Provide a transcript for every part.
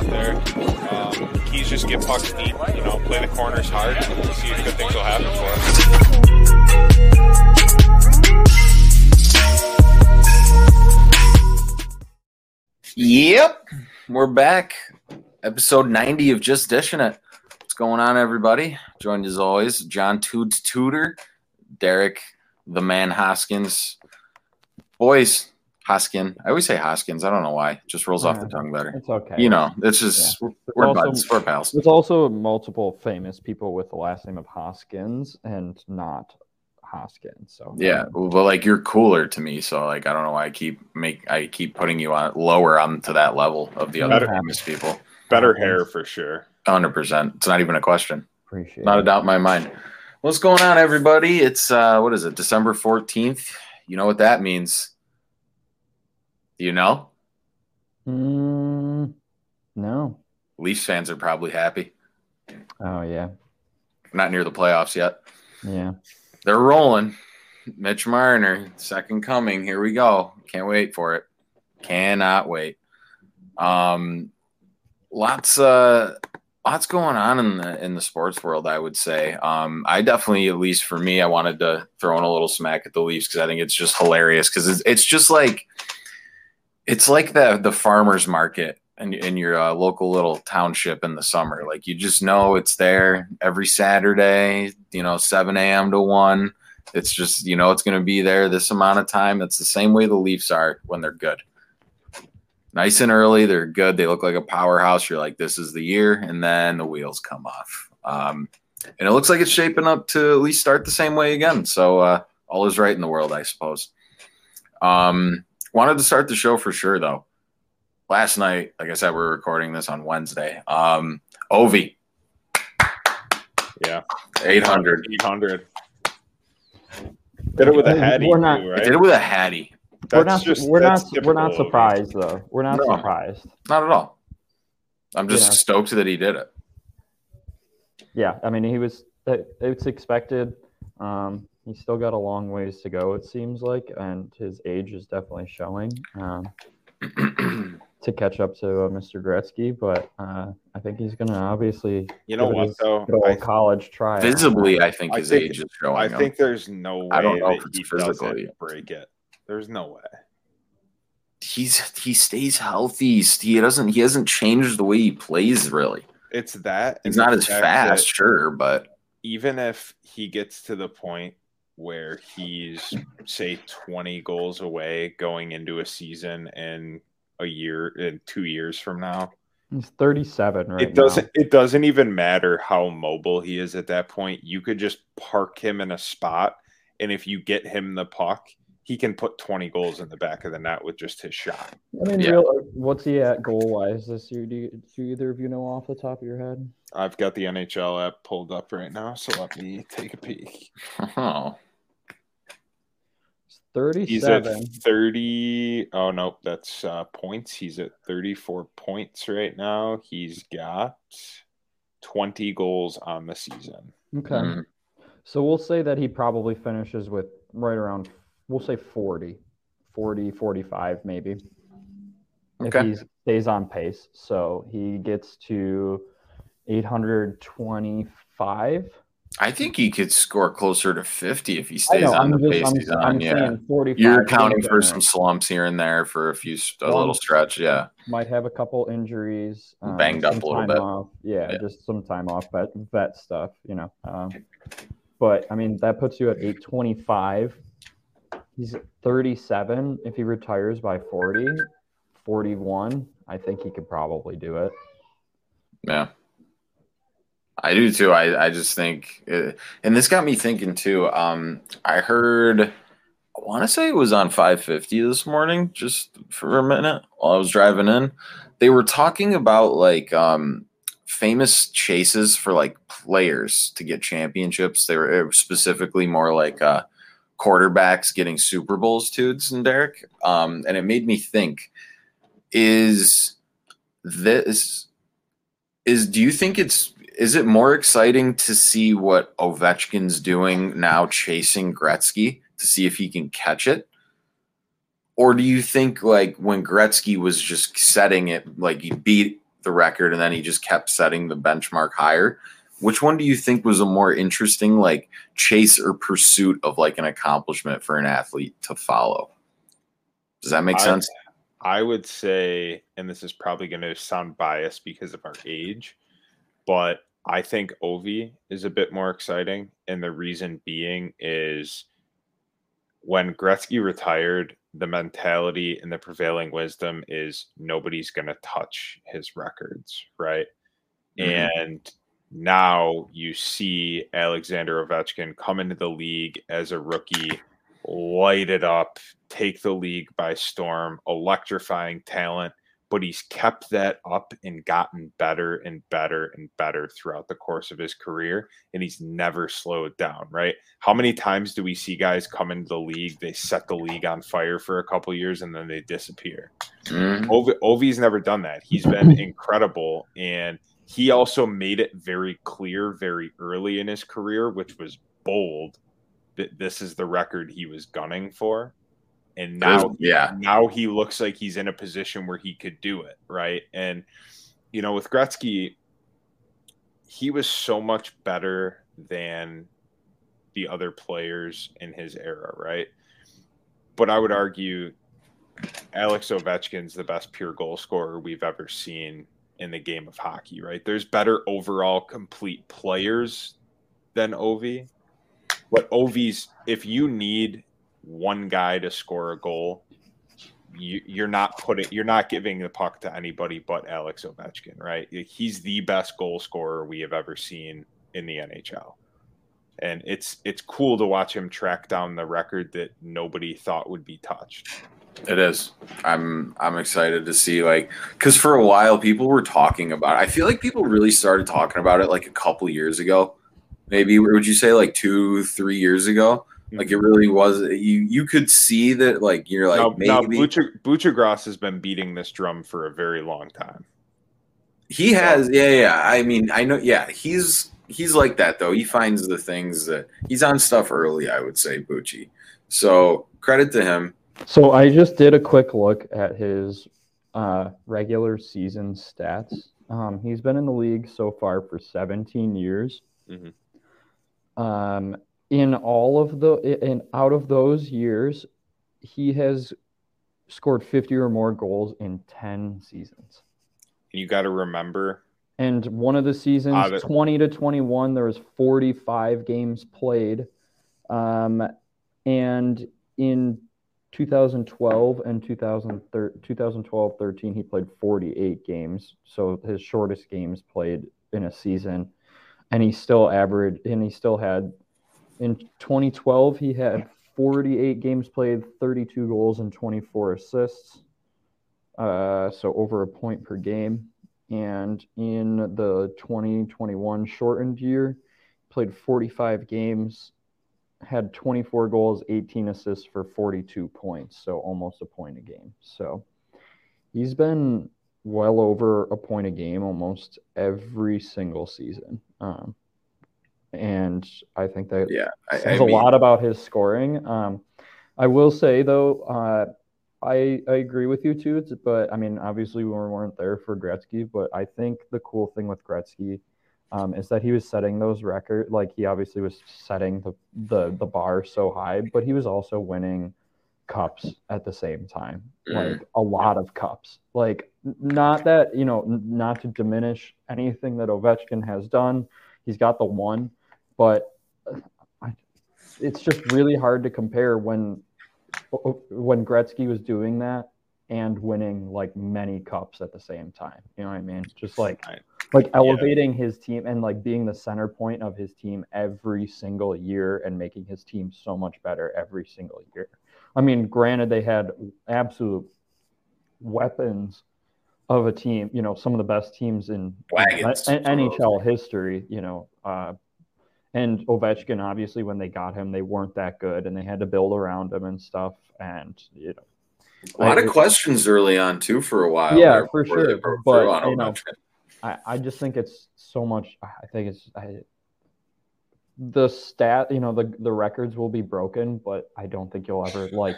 out there. Um, keys just get pucks deep, you know, play the corners hard, and see if good things will happen for us. Yep, we're back. Episode 90 of Just Dishing It. What's going on, everybody? Joined as always, John Toots Tudor, Derek, the man Hoskins. Boys, Hoskin. I always say Hoskins. I don't know why. It just rolls off the tongue better. It's okay. You know, it's just, There's we're also- buds, we're pals. There's also multiple famous people with the last name of Hoskins and not Hoskins. So Yeah, but like you're cooler to me, so like I don't know why I keep make I keep putting you on lower onto that level of the other Better- famous people. Better hair for sure. Hundred percent. It's not even a question. appreciate Not a doubt in my mind. What's going on, everybody? It's uh what is it, December 14th? You know what that means. Do you know? Mm, no. Leafs fans are probably happy. Oh yeah. Not near the playoffs yet. Yeah. They're rolling. Mitch Marner, second coming. Here we go. Can't wait for it. Cannot wait. Um lots uh lots going on in the in the sports world, I would say. Um I definitely at least for me I wanted to throw in a little smack at the Leafs cuz I think it's just hilarious cuz it's, it's just like it's like the the farmers market in, in your uh, local little township in the summer. Like you just know it's there every Saturday, you know, 7 a.m. to 1. It's just, you know, it's going to be there this amount of time. It's the same way the Leafs are when they're good. Nice and early, they're good. They look like a powerhouse. You're like, this is the year. And then the wheels come off. Um, and it looks like it's shaping up to at least start the same way again. So uh, all is right in the world, I suppose. Um, wanted to start the show for sure, though last night, like I said, we're recording this on Wednesday. Um, Ovi, Yeah. 800. 800. Did it with a We're hattie, not- too, I right? did it with a hattie. we're not just- we're not we're not typical of you. surprised though. We're not No. surprised. Not at all. I'm just Yeah. stoked that he did it. Yeah, I mean he was it's expected. Um he's still got a long ways to go, it seems like, and his age is definitely showing. Um to catch up to uh, Mr. Gretzky, but uh, I think he's going to obviously You know what, his though? I, college try. Visibly, I think I his think- age is showing. I him. think there's no way I don't know that if it's he physically. doesn't break it. There's no way. he's he stays healthy. He doesn't. He hasn't changed the way he plays. Really, It's that. he's not as fast, that sure, but Even if he gets to the point where he's say 20 goals away going into a season in a year in two years from now, He's 37 right it doesn't it doesn't even matter how mobile he is at that point. You could just park him in a spot, and if you get him the puck, he can put 20 goals in the back of the net with just his shot. I mean, Yeah. real, what's he at goal wise this year? Do, you, do either of you know off the top of your head? I've got the NHL app pulled up right now, so let me take a peek. oh, He's He's at 37. 30. Oh, no, that's uh, points. He's at 34 points right now. He's got 20 goals on the season. Okay. Mm. So we'll say that he probably finishes with right around, we'll say 40, 40, 45 maybe. If he stays on pace. So he gets to 825. I think he could score closer to 50 if he stays know, on I'm the just, pace I'm, he's on. I'm yeah, saying 45. you're accounting for some slumps here and there for a few a little stretch. Yeah, might have a couple injuries, um, Banged up a little bit. Off. Yeah, Yeah. just some time off, vet vet stuff, you know. Um, but I mean, that puts you at eight twenty five. He's thirty seven. If he retires by 40, 41, I think he could probably do it. yeah. I do too. I, I just think, uh and this got me thinking too. Um, I heard, I want to say it was on 550 this morning, just for a minute while I was driving in. They were talking about like um, famous chases for like players to get championships. They were specifically more like uh, quarterbacks getting Super Bowls, Tudes and Derek. Um, and it made me think: Is this is? Do you think it's is it more exciting to see what Ovechkin's doing now, chasing Gretzky to see if he can catch it? Or do you think like when Gretzky was just setting it, like he beat the record and then he just kept setting the benchmark higher. Which one do you think was a more interesting like chase or pursuit of like an accomplishment for an athlete to follow? Does that make I- sense? I would say, and this is probably going to sound biased because of our age, but I think Ovi is a bit more exciting. And the reason being is when Gretzky retired, the mentality and the prevailing wisdom is nobody's going to touch his records, right? Mhm. And now you see Alexander Ovechkin come into the league as a rookie, light it up, take the league by storm, electrifying talent. But he's kept that up and gotten better and better and better throughout the course of his career. And he's never slowed down, right? How many times do we see guys come into the league, they set the league on fire for a couple years and then they disappear? Mhm. Ovi, Ovi's never done that. He's been incredible, and he also made it very clear very early in his career, which was bold, that this is the record he was gunning for. And now, yeah. now he looks like he's in a position where he could do it, right? And you know, with Gretzky, he was so much better than the other players in his era, right? But I would argue Alex Ovechkin's the best pure goal scorer we've ever seen in the game of hockey, right? There's better overall complete players than Ovi. But Ovi's if you need one guy to score a goal, you, you're not putting you're not giving the puck to anybody but Alex Ovechkin, right? He's the best goal scorer we have ever seen in the NHL. And it's it's cool to watch him track down the record that nobody thought would be touched. It is. I'm I'm excited to see like because for a while people were talking about. It. I feel like people really started talking about it like a couple years ago. Maybe would you say like two, three years ago? Like it really was. You you could see that like you're like now, now maybe Bucha, Buccigross has been beating this drum for a very long time. he has. Yeah, yeah. I mean, I know. Yeah, he's he's like that though. He finds the things that he's on stuff early. I would say Bucci. So credit to him. So I just did a quick look at his uh, regular season stats. Um, he's been in the league so far for 17 years. Mhm. Um, in all of the in out of those years, he has scored 50 or more goals in 10 seasons. You got to remember, And one of the seasons, that- 20 to 21, there was 45 games played. Um, and in 2012 and 2013, 2012 13, he played 48 games. So his shortest games played in a season. And he still averaged, and he still had, in 2012, he had 48 games played, 32 goals, and 24 assists. Uh, so over a point per game and in the 2021 shortened year played 45 games had 24 goals 18 assists for 42 points so almost a point a game so he's been well over a point a game almost every single season um, and i think that Yeah, I, I says a mean, lot about his scoring. Um, I will say though, uh, I I agree with you too. It's, but I mean, obviously we weren't there for Gretzky, but I think the cool thing with Gretzky um, is that he was setting those records. Like he obviously was setting the the the bar so high, but he was also winning cups at the same time, Mhm. like a lot of cups. Like not that you know, n- not to diminish anything that Ovechkin has done. He's got the one, but uh, it's just really hard to compare when when Gretzky was doing that and winning like many cups at the same time. You know what I mean? Just like like elevating his team and like being the center point of his team every single year and making his team so much better every single year. I mean, granted they had absolute weapons of a team, you know, some of the best teams in Wagons. NHL history, you know, uh, and Ovechkin, obviously, when they got him, they weren't that good, and they had to build around him and stuff. And you know, a lot I- of questions early on too for a while. Yeah, for sure, but, you know, I, I just think it's so much. I think it's I, the stat. You know, the the records will be broken, but I don't think you'll ever like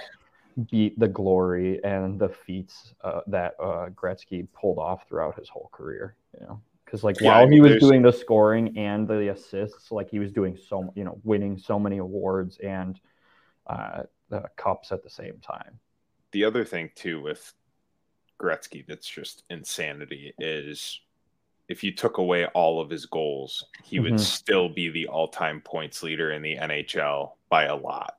beat the glory and the feats uh, that uh, Gretzky pulled off throughout his whole career. You know, because like Yeah, while he was doing the scoring and the assists, like he was doing so you know winning so many awards and uh, the cups at the same time. the other thing too with Gretzky that's just insanity is if you took away all of his goals, he would Mhm. still be the all-time points leader in the NHL by a lot.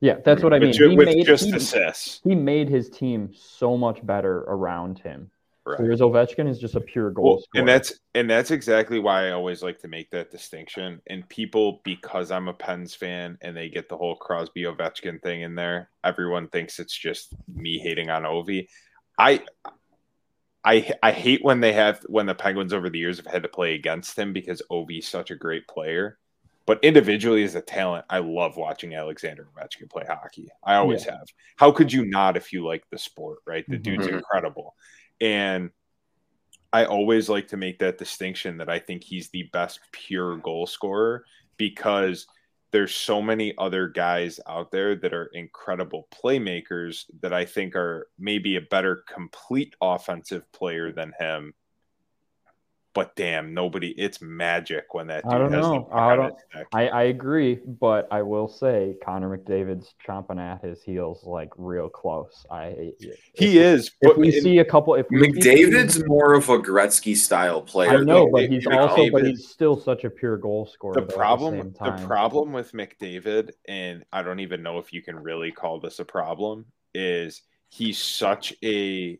Yeah, that's what I mean. with He with made, just he, assists, he made his team so much better around him. Right? Whereas Ovechkin is just a pure goal Well, scorer. and that's and that's exactly why I always like to make that distinction. And people, because I'm a Pens fan, and they get the whole Crosby Ovechkin thing in there, everyone thinks it's just me hating on Ovi. I, I, I hate when they have when the Penguins over the years have had to play against him because Ovi's such a great player. But individually as a talent, I love watching Alexander Ovechkin play hockey. I always have. How could you not if you like the sport, right? The dude's Mhm. incredible. And I always like to make that distinction that I think he's the best pure goal scorer because there's so many other guys out there that are incredible playmakers that I think are maybe a better complete offensive player than him. But damn, nobody it's magic when that dude I don't has know. I don't- I, I agree, but I will say Connor McDavid's chomping at his heels like real close. I He if, is, If but we in- see a couple, if we see- McDavid's more of a Gretzky style player. I know, but he's McDavid- also, but he's still such a pure goal scorer. the though, at problem same the problem with McDavid, and I don't even know if you can really call this a problem, is he's such a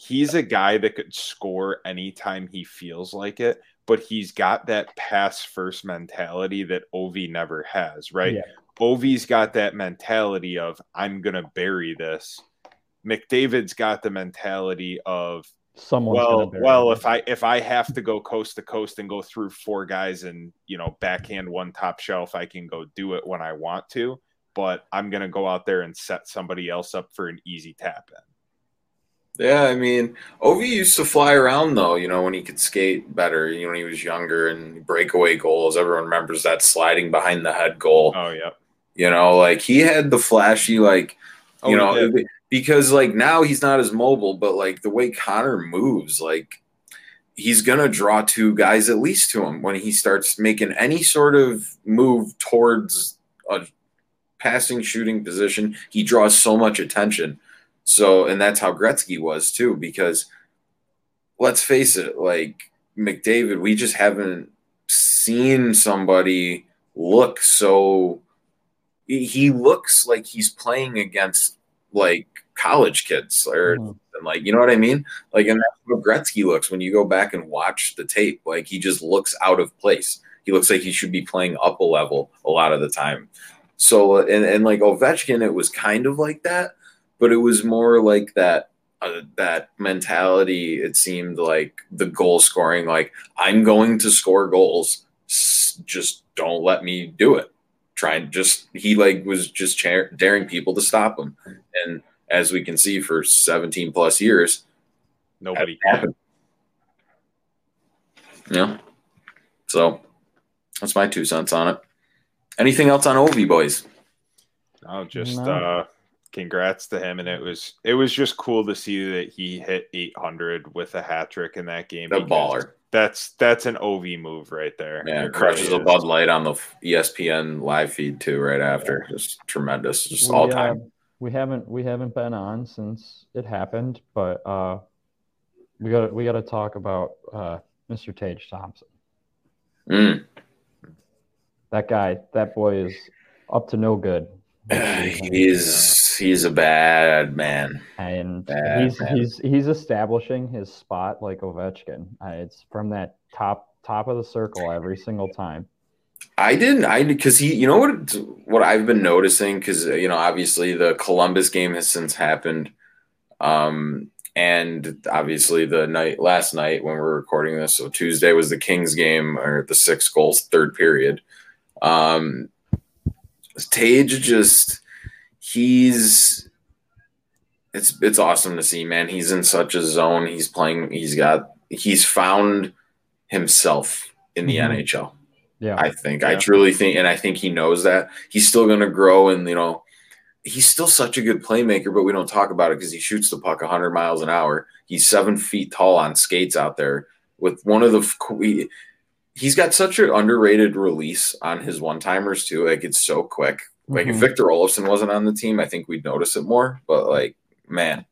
he's a guy that could score anytime he feels like it, but he's got that pass first mentality that Ovi never has, right? Yeah. Ovi's got that mentality of I'm gonna bury this. McDavid's got the mentality of Someone's well, well, if I if I have to go coast to coast and go through four guys and you know backhand one top shelf, I can go do it when I want to. But I'm gonna go out there and set somebody else up for an easy tap in. Yeah, I mean, Ovi used to fly around though, you know, when he could skate better, you know, when he was younger and breakaway goals. Everyone remembers that sliding behind the head goal. Oh yeah, You know, like he had the flashy, like, Oh, you he know, because like now he's not as mobile, but like the way Connor moves, like he's gonna draw two guys at least to him when he starts making any sort of move towards a passing shooting position. He draws so much attention. So, and that's how Gretzky was too, because let's face it, like McDavid, we just haven't seen somebody look so. He looks like he's playing against like college kids, or mm-hmm. and like you know what I mean. Like, and that's what Gretzky looks when you go back and watch the tape. Like, he just looks out of place. He looks like he should be playing up a level a lot of the time. So, and and like Ovechkin, it was kind of like that, but it was more like that uh, that mentality. It seemed like the goal scoring, like I'm going to score goals. S- Just don't let me do it. Trying just he like was just cha- daring people to stop him, and as we can see for 17 plus years, nobody happened. Yeah. So that's my two cents on it. Anything else on Ovi boys? No, just No. uh congrats to him and it was it was just cool to see that he hit 800 with a hat trick in that game. The baller. That's that's an OV move right there. Yeah, It crushes really a. Bud Light on the ESPN live feed too, right after. Just tremendous, just We, all uh, time. we haven't we haven't been on since it happened, but uh, we got we got to talk about uh, Mr. Tage Thompson. Mm. That guy, that boy is up to no good. He's he's a bad man. and Bad he's man. he's he's establishing his spot like Ovechkin. Uh, it's from that top top of the circle every single time. I didn't. I because he. You know what? What I've been noticing because you know obviously the Columbus game has since happened, um, and obviously the night last night when we're recording this, so Tuesday was the Kings game or the six goals third period. Um, Tage just he's it's it's awesome to see, man. He's in such a zone. He's playing. He's got. He's found himself in the Mhm. NHL. Yeah, I think. I truly think, and I think he knows that he's still going to grow and you know he's still such a good playmaker, but we don't talk about it because he shoots the puck 100 miles an hour. He's seven feet tall on skates out there with one of the. He's got such an underrated release on his one timers too. Like it's so quick. Like mm-hmm. if Victor Olofsson wasn't on the team, I think we'd notice it more. But like, man,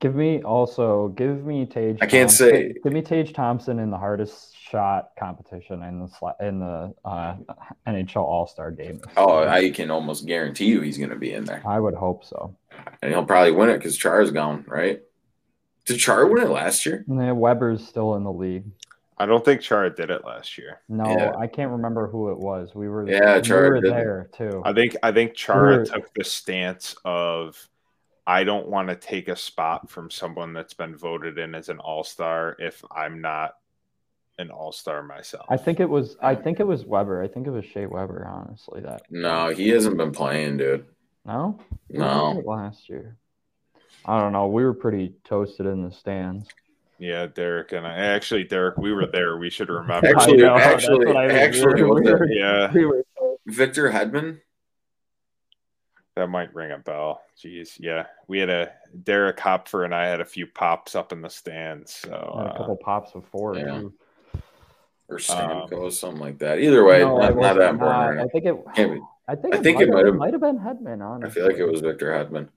give me also give me Tage. I can't Thompson. say give me Tage Thompson in the hardest shot competition in the in the uh, NHL All Star game. Oh, I can almost guarantee you he's going to be in there. I would hope so. And he'll probably win it because Char's gone, right? Did Char win it last year? Yeah, Weber's still in the league. I don't think Chara did it last year. No, yeah. I can't remember who it was. We were yeah, we Chara were there too. I think I think Chara we were... took the stance of I don't want to take a spot from someone that's been voted in as an all star if I'm not an all star myself. I think it was I think it was Weber. I think it was Shea Weber, honestly. That no, he hasn't been playing, dude. No? No. Last year. I don't know. We were pretty toasted in the stands. Yeah, Derek and I actually, Derek, we were there. We should remember. Actually, know, actually, actually, we were, yeah. We were, Victor Hedman. That might ring a bell. Jeez, yeah, we had a Derek Hopfer and I had a few pops up in the stands. So a couple uh, pops before. Yeah. Too. Or Stamkos, um, something like that. Either way, no, not, not that important. Not, I think it. I think. I think it, might have, might have been Hedman. Honestly, I feel like it was Victor Hedman.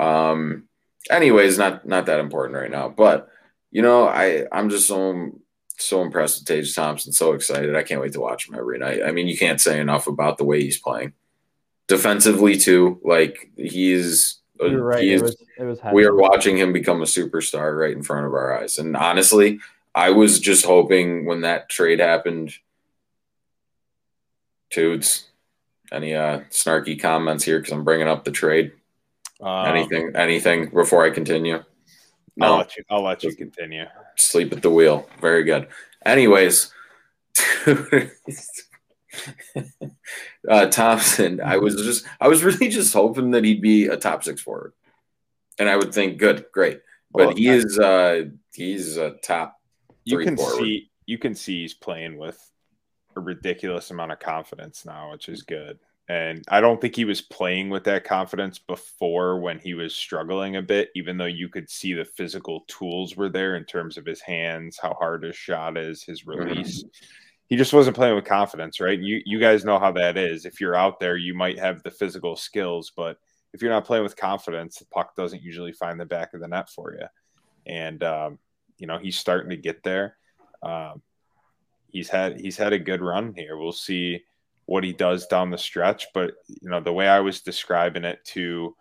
Um. Anyways, not not that important right now, but you know, I I'm just so so impressed with Tage Thompson. So excited! I can't wait to watch him every night. I mean, you can't say enough about the way he's playing defensively too. Like he's you're right. He is, it was, it was we are watching him become a superstar right in front of our eyes. And honestly, I was just hoping when that trade happened. Toots, any uh, snarky comments here? Because I'm bringing up the trade. Um, anything, anything before I continue? No, I'll let you. I'll let you continue. Sleep at the wheel. Very good. Anyways, uh, Thompson. I was just. I was really just hoping that he'd be a top six forward, and I would think, good, great. But well, he is. Uh, he's a top. You can forward. see. You can see he's playing with a ridiculous amount of confidence now, which is good. And I don't think he was playing with that confidence before when he was struggling a bit, even though you could see the physical tools were there in terms of his hands, how hard his shot is, his mm-hmm. release. Mm-hmm. He just wasn't playing with confidence, right? You you guys know how that is. If you're out there, you might have the physical skills, but if you're not playing with confidence, the puck doesn't usually find the back of the net for you. And um, you know, he's starting to get there. Um, he's had he's had a good run here. We'll see what he does down the stretch. But you know, the way I was describing it to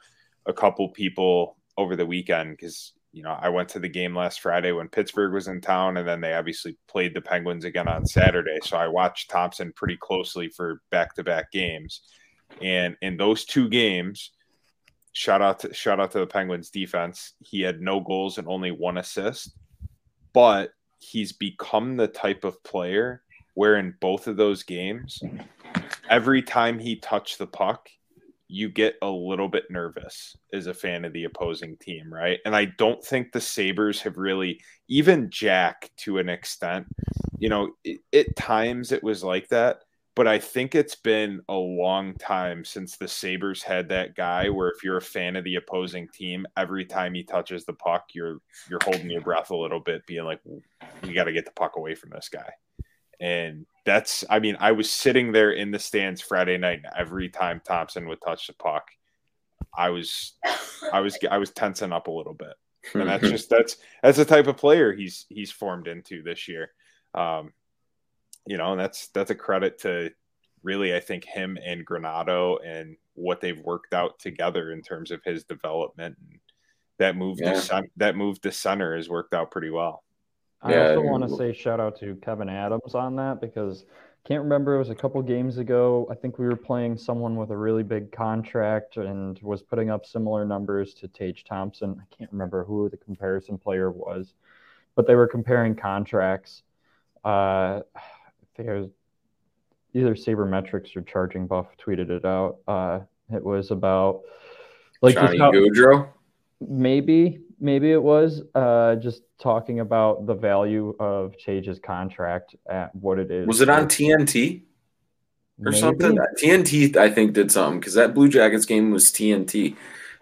a couple people over the weekend, because you know, I went to the game last Friday when Pittsburgh was in town, and then they obviously played the Penguins again on Saturday. So I watched Thompson pretty closely for back-to-back games, and in those two games, shout out to shout out to the Penguins defense. He had no goals and only one assist, but he's become the type of player where in both of those games every time he touched the puck, you get a little bit nervous as a fan of the opposing team, right? And I don't think the Sabres have really, even Jack to an extent, you know, at times it was like that. But I think it's been a long time since the Sabres had that guy where if you're a fan of the opposing team, every time he touches the puck, you're you're holding your breath a little bit, being like, we got to get the puck away from this guy. And that's, I mean, I was sitting there in the stands Friday night, and every time Thompson would touch the puck, I was, I was, I was tensing up a little bit. And that's just that's that's the type of player he's he's formed into this year. Um, you know, and that's that's a credit to really, I think him and Granato and what they've worked out together in terms of his development. And that move yeah. to that move to center has worked out pretty well. I yeah. also want to say shout out to Kevin Adams on that because can't remember it was a couple games ago. I think we were playing someone with a really big contract and was putting up similar numbers to Tage Thompson. I can't remember who the comparison player was, but they were comparing contracts. Uh, I think it was either Sabermetrics or Charging Buff tweeted it out. Uh, it was about like Johnny how, Gaudreau. Maybe maybe it was uh, just talking about the value of Tage's contract at what it is. Was it on TNT? or Maybe. something. TNT, I think, did something because that Blue Jackets game was TNT.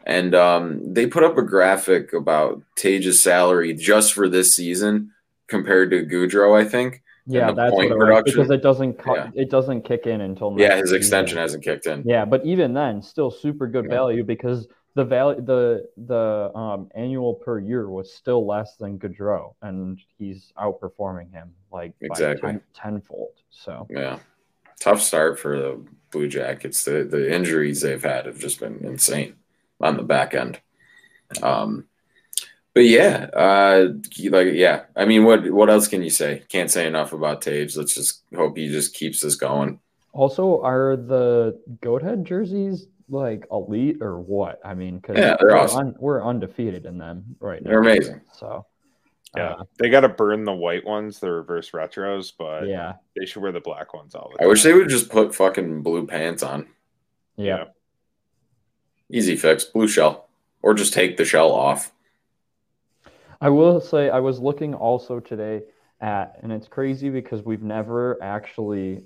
And um, they put up a graphic about Tage's salary just for this season compared to Gaudreau, I think. Yeah, that's what it because it doesn't cu- yeah. it doesn't kick in until yeah his extension hasn't kicked in. Yeah, but even then, still super good yeah. value because the value the the um, annual per year was still less than Gaudreau, and he's outperforming him like exactly ten, tenfold. So yeah, tough start for the Blue Jackets. The the injuries they've had have just been insane on the back end. Um, but yeah, uh, like yeah, I mean, what what else can you say? Can't say enough about Taves. Let's just hope he just keeps this going. Also, are the Goathead jerseys like elite or what? I mean, because yeah, they're we're, awesome. un, we're undefeated in them right now. They're amazing. So yeah, uh, they got to burn the white ones, the reverse retros, but yeah, they should wear the black ones all the time. I wish they would just put fucking blue pants on. Yeah. yeah. Easy fix, blue shell, or just take the shell off. I will say I was looking also today at, and it's crazy because we've never actually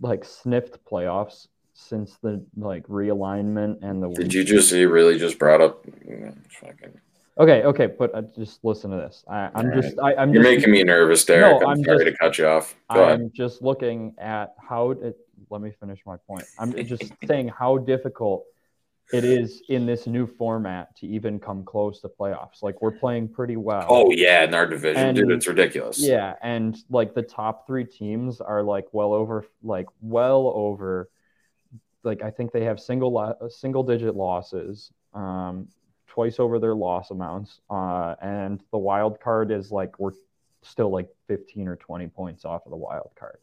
like sniffed playoffs since the like realignment and the. Did you just you really just brought up? Fucking... Okay, okay, but uh, just listen to this. I, am just, I, am You're just, making me nervous, Derek. No, I'm, I'm sorry just, to cut you off. Go I'm ahead. just looking at how. It, let me finish my point. I'm just saying how difficult it is in this new format to even come close to playoffs. Like we're playing pretty well. Oh yeah, in our division, and, dude, it's ridiculous. Yeah, and like the top three teams are like well over, like well over, like I think they have single lo- single digit losses, um, twice over their loss amounts, uh, and the wild card is like we're still like fifteen or twenty points off of the wild card,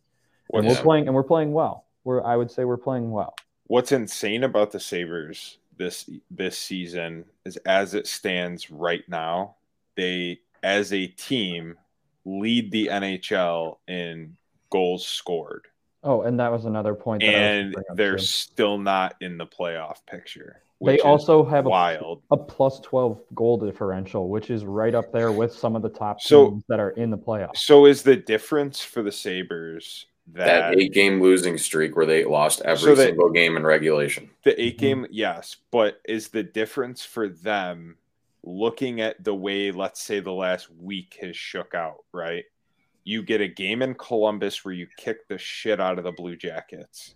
and we're playing and we're playing well. We're I would say we're playing well what's insane about the Sabres this this season is as it stands right now, they as a team lead the NHL in goals scored. Oh, and that was another point. and they're still not in the playoff picture. They also have wild. A, a plus 12 goal differential, which is right up there with some of the top so, teams that are in the playoffs. So is the difference for the Sabres that, that eight game losing streak where they lost every so single game in regulation. The eight game, mm-hmm. yes, but is the difference for them looking at the way, let's say, the last week has shook out, right? You get a game in Columbus where you kick the shit out of the Blue Jackets,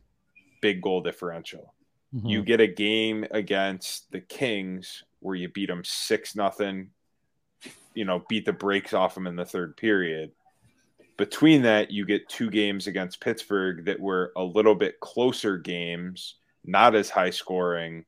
big goal differential. Mm-hmm. You get a game against the Kings where you beat them six nothing, you know, beat the brakes off them in the third period between that, you get two games against Pittsburgh that were a little bit closer games, not as high scoring,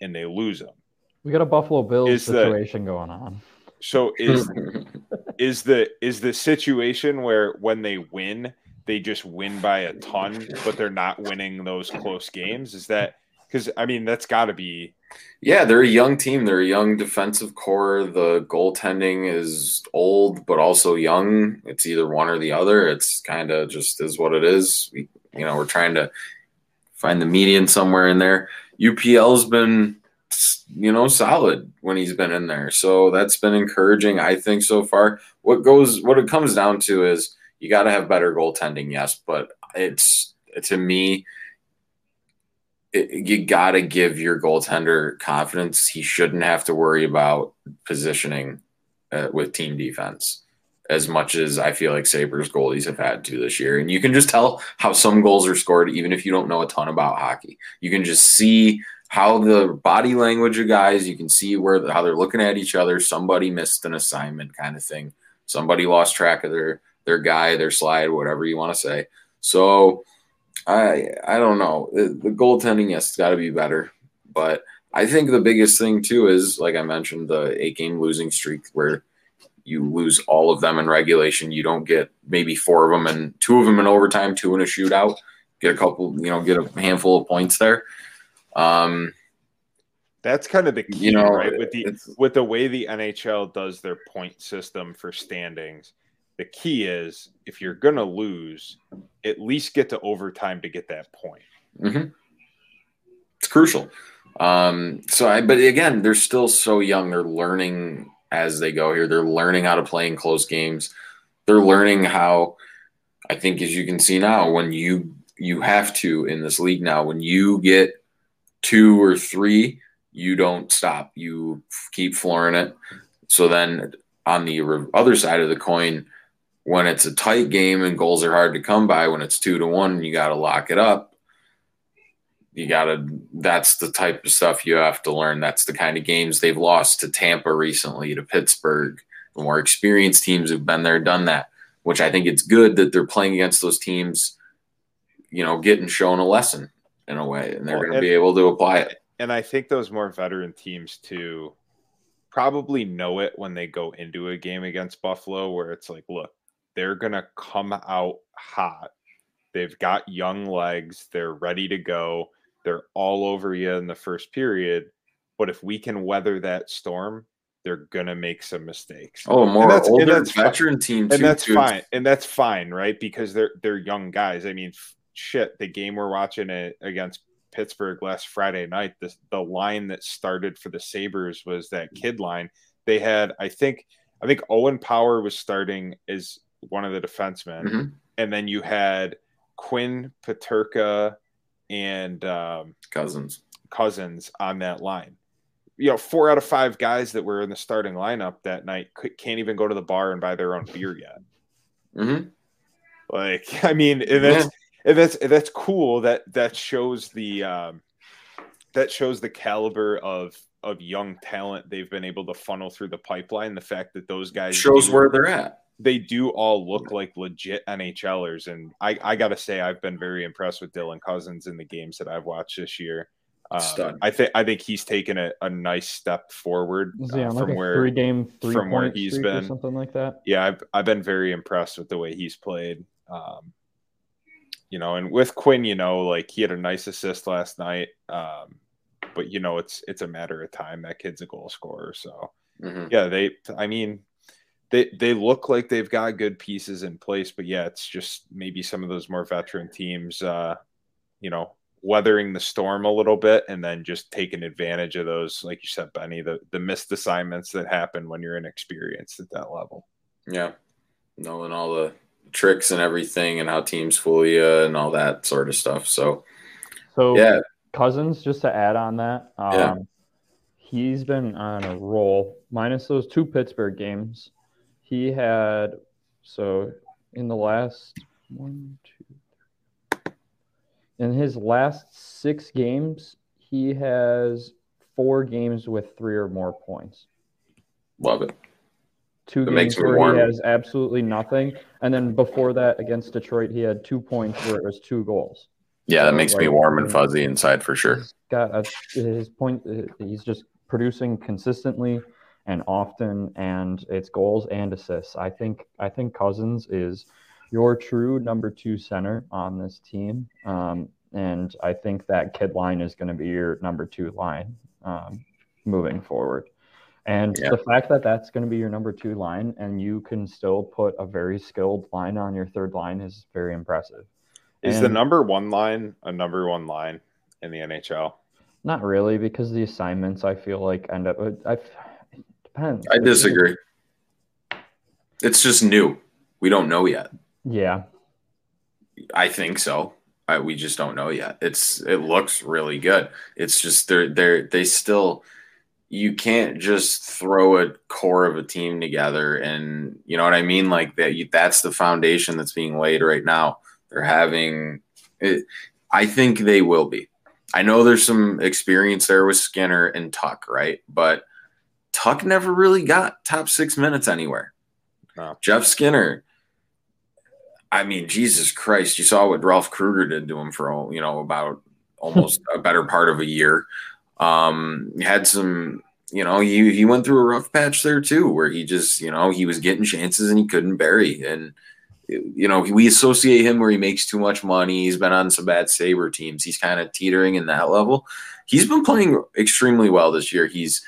and they lose them. We got a Buffalo Bills is situation the, going on. So is is the is the situation where when they win, they just win by a ton, but they're not winning those close games? Is that because I mean that's got to be. Yeah, they're a young team. They're a young defensive core. The goaltending is old, but also young. It's either one or the other. It's kind of just is what it is. We, you know, we're trying to find the median somewhere in there. UPL's been, you know, solid when he's been in there. So that's been encouraging, I think, so far. What goes, what it comes down to is you got to have better goaltending, yes, but it's to me you got to give your goaltender confidence. He shouldn't have to worry about positioning uh, with team defense as much as I feel like Sabres goalies have had to this year. And you can just tell how some goals are scored, even if you don't know a ton about hockey. You can just see how the body language of guys, you can see where how they're looking at each other. Somebody missed an assignment kind of thing. Somebody lost track of their their guy, their slide, whatever you want to say. So I I don't know. The, the goaltending, yes, it's got to be better. But I think the biggest thing too is, like I mentioned, the eight game losing streak where you lose all of them in regulation. You don't get maybe four of them and two of them in overtime, two in a shootout. Get a couple, you know, get a handful of points there. Um, that's kind of the key, you know, right? With the with the way the NHL does their point system for standings the key is if you're going to lose, at least get to overtime to get that point. Mm-hmm. It's crucial. Um, so I, but again, they're still so young. They're learning as they go here. They're learning how to play in close games. They're learning how, I think, as you can see now, when you you have to in this league now. When you get two or three, you don't stop. You keep flooring it. So then on the other side of the coin, when it's a tight game and goals are hard to come by, when it's two to one, you got to lock it up. You got to, that's the type of stuff you have to learn. That's the kind of games they've lost to Tampa recently, to Pittsburgh. The more experienced teams have been there, done that, which I think it's good that they're playing against those teams, you know, getting shown a lesson in a way, and they're well, going to be able to apply it. And I think those more veteran teams too probably know it when they go into a game against Buffalo, where it's like, look, they're going to come out hot. They've got young legs. They're ready to go. They're all over you in the first period. But if we can weather that storm, they're gonna make some mistakes. Oh, more and that's, older and that's veteran fine. team, too, and that's too. fine, and that's fine, right? Because they're they're young guys. I mean, shit, the game we're watching it against Pittsburgh last Friday night, the, the line that started for the Sabres was that kid line. They had, I think, I think Owen Power was starting as one of the defensemen, mm-hmm. and then you had Quinn Peterka and um, Cousins. Cozens on that line. You know, four out of five guys that were in the starting lineup that night can't even go to the bar and buy their own beer yet. Mm-hmm. Like, I mean, and that's yeah and that's that's cool. That that shows the um, that shows the caliber of of young talent they've been able to funnel through the pipeline. The fact that those guys shows do, where they're at. They do all look like legit NHLers, and I, I got to say I've been very impressed with Dylan Cozens in the games that I've watched this year. Um, I think I think he's taken a, a nice step forward uh, from where three game three from where he's been something like that. Yeah, I've I've been very impressed with the way he's played. Um, you know, and with Quinn, you know, like he had a nice assist last night. Um, but you know, it's it's a matter of time. That kid's a goal scorer. So mm-hmm. yeah, they I mean they they look like they've got good pieces in place, but yeah, it's just maybe some of those more veteran teams uh, you know, weathering the storm a little bit and then just taking advantage of those, like you said, Benny, the the missed assignments that happen when you're inexperienced at that level. Yeah. Knowing all the tricks and everything and how teams fool you and all that sort of stuff. So, so yeah, Cozens. Just to add on that, um, yeah. he's been on a roll. Minus those two Pittsburgh games, he had so in the last one, two, in his last six games, he has four games with three or more points. Love it two it games where warm. he has absolutely nothing, and then before that against Detroit, he had two points where it was two goals. Yeah, that makes like, me warm and fuzzy inside for sure. Got his point. He's just producing consistently and often, and it's goals and assists. I think I think Cozens is your true number two center on this team, um, and I think that kid line is going to be your number two line um, moving forward. And yeah. the fact that that's going to be your number two line and you can still put a very skilled line on your third line is very impressive. Is and the number one line a number one line in the NHL? Not really, because the assignments I feel like end up. Uh, I it depends. I disagree. It's just new. We don't know yet. Yeah, I think so. I, we just don't know yet. It's it looks really good. It's just they're they're they still you can't just throw a core of a team together and you know what I mean? Like that you, that's the foundation that's being laid right now. They're having it, I think they will be. I know there's some experience there with Skinner and Tuch right? But Tuch never really got top 6 minutes anywhere. No. Jeff Skinner I mean Jesus Christ you saw what Ralph Krueger did to him for you know about almost a better part of a year um, had some, you know, he he went through a rough patch there too, where he just, you know, he was getting chances and he couldn't bury. And you know, we associate him where he makes too much money. He's been on some bad Sabre teams. He's kind of teetering in that level. He's been playing extremely well this year. He's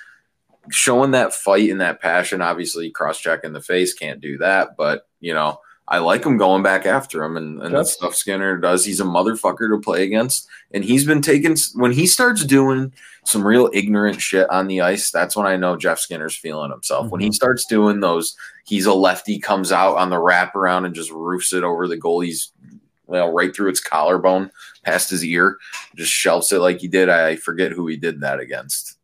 showing that fight and that passion. Obviously, cross check in the face can't do that, but you know, I like him going back after him, and, and that's stuff Skinner does. He's a motherfucker to play against, and he's been taking when he starts doing some real ignorant shit on the ice. That's when I know Jeff Skinner's feeling himself. Mm-hmm. When he mm-hmm. starts doing those, he's a lefty, comes out on the wraparound and just roofs it over the goalie's know, right through its collarbone, past his ear, just shelves it like he did. I forget who he did that against.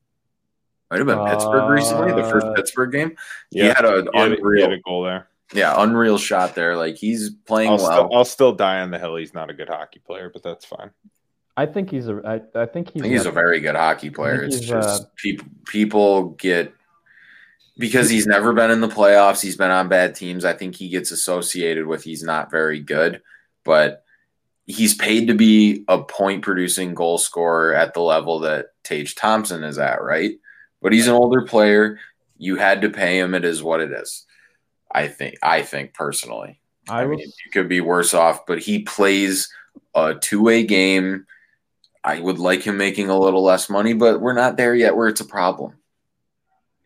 Might have been Pittsburgh recently, the first Uh, Pittsburgh game. Yeah, he had an He he unreal, had a goal there. Yeah, unreal shot there. Like he's playing I'll, well. still, I'll still die on the hill. He's not a good hockey player, but that's fine. I think he's a. I, I think he's. I think he's a- a very good hockey player. It's just uh, people people get because he's never been in the playoffs. He's been on bad teams. I think he gets associated with he's not very good, but he's paid to be a point producing goal scorer at the level that Tage Thompson is at, right? But he's an older player. You had to pay him. It is what it is. I think. I think personally. I I was. mean, you could be worse off, but he plays a two way game. I would like him making a little less money, but we're not there yet where it's a problem.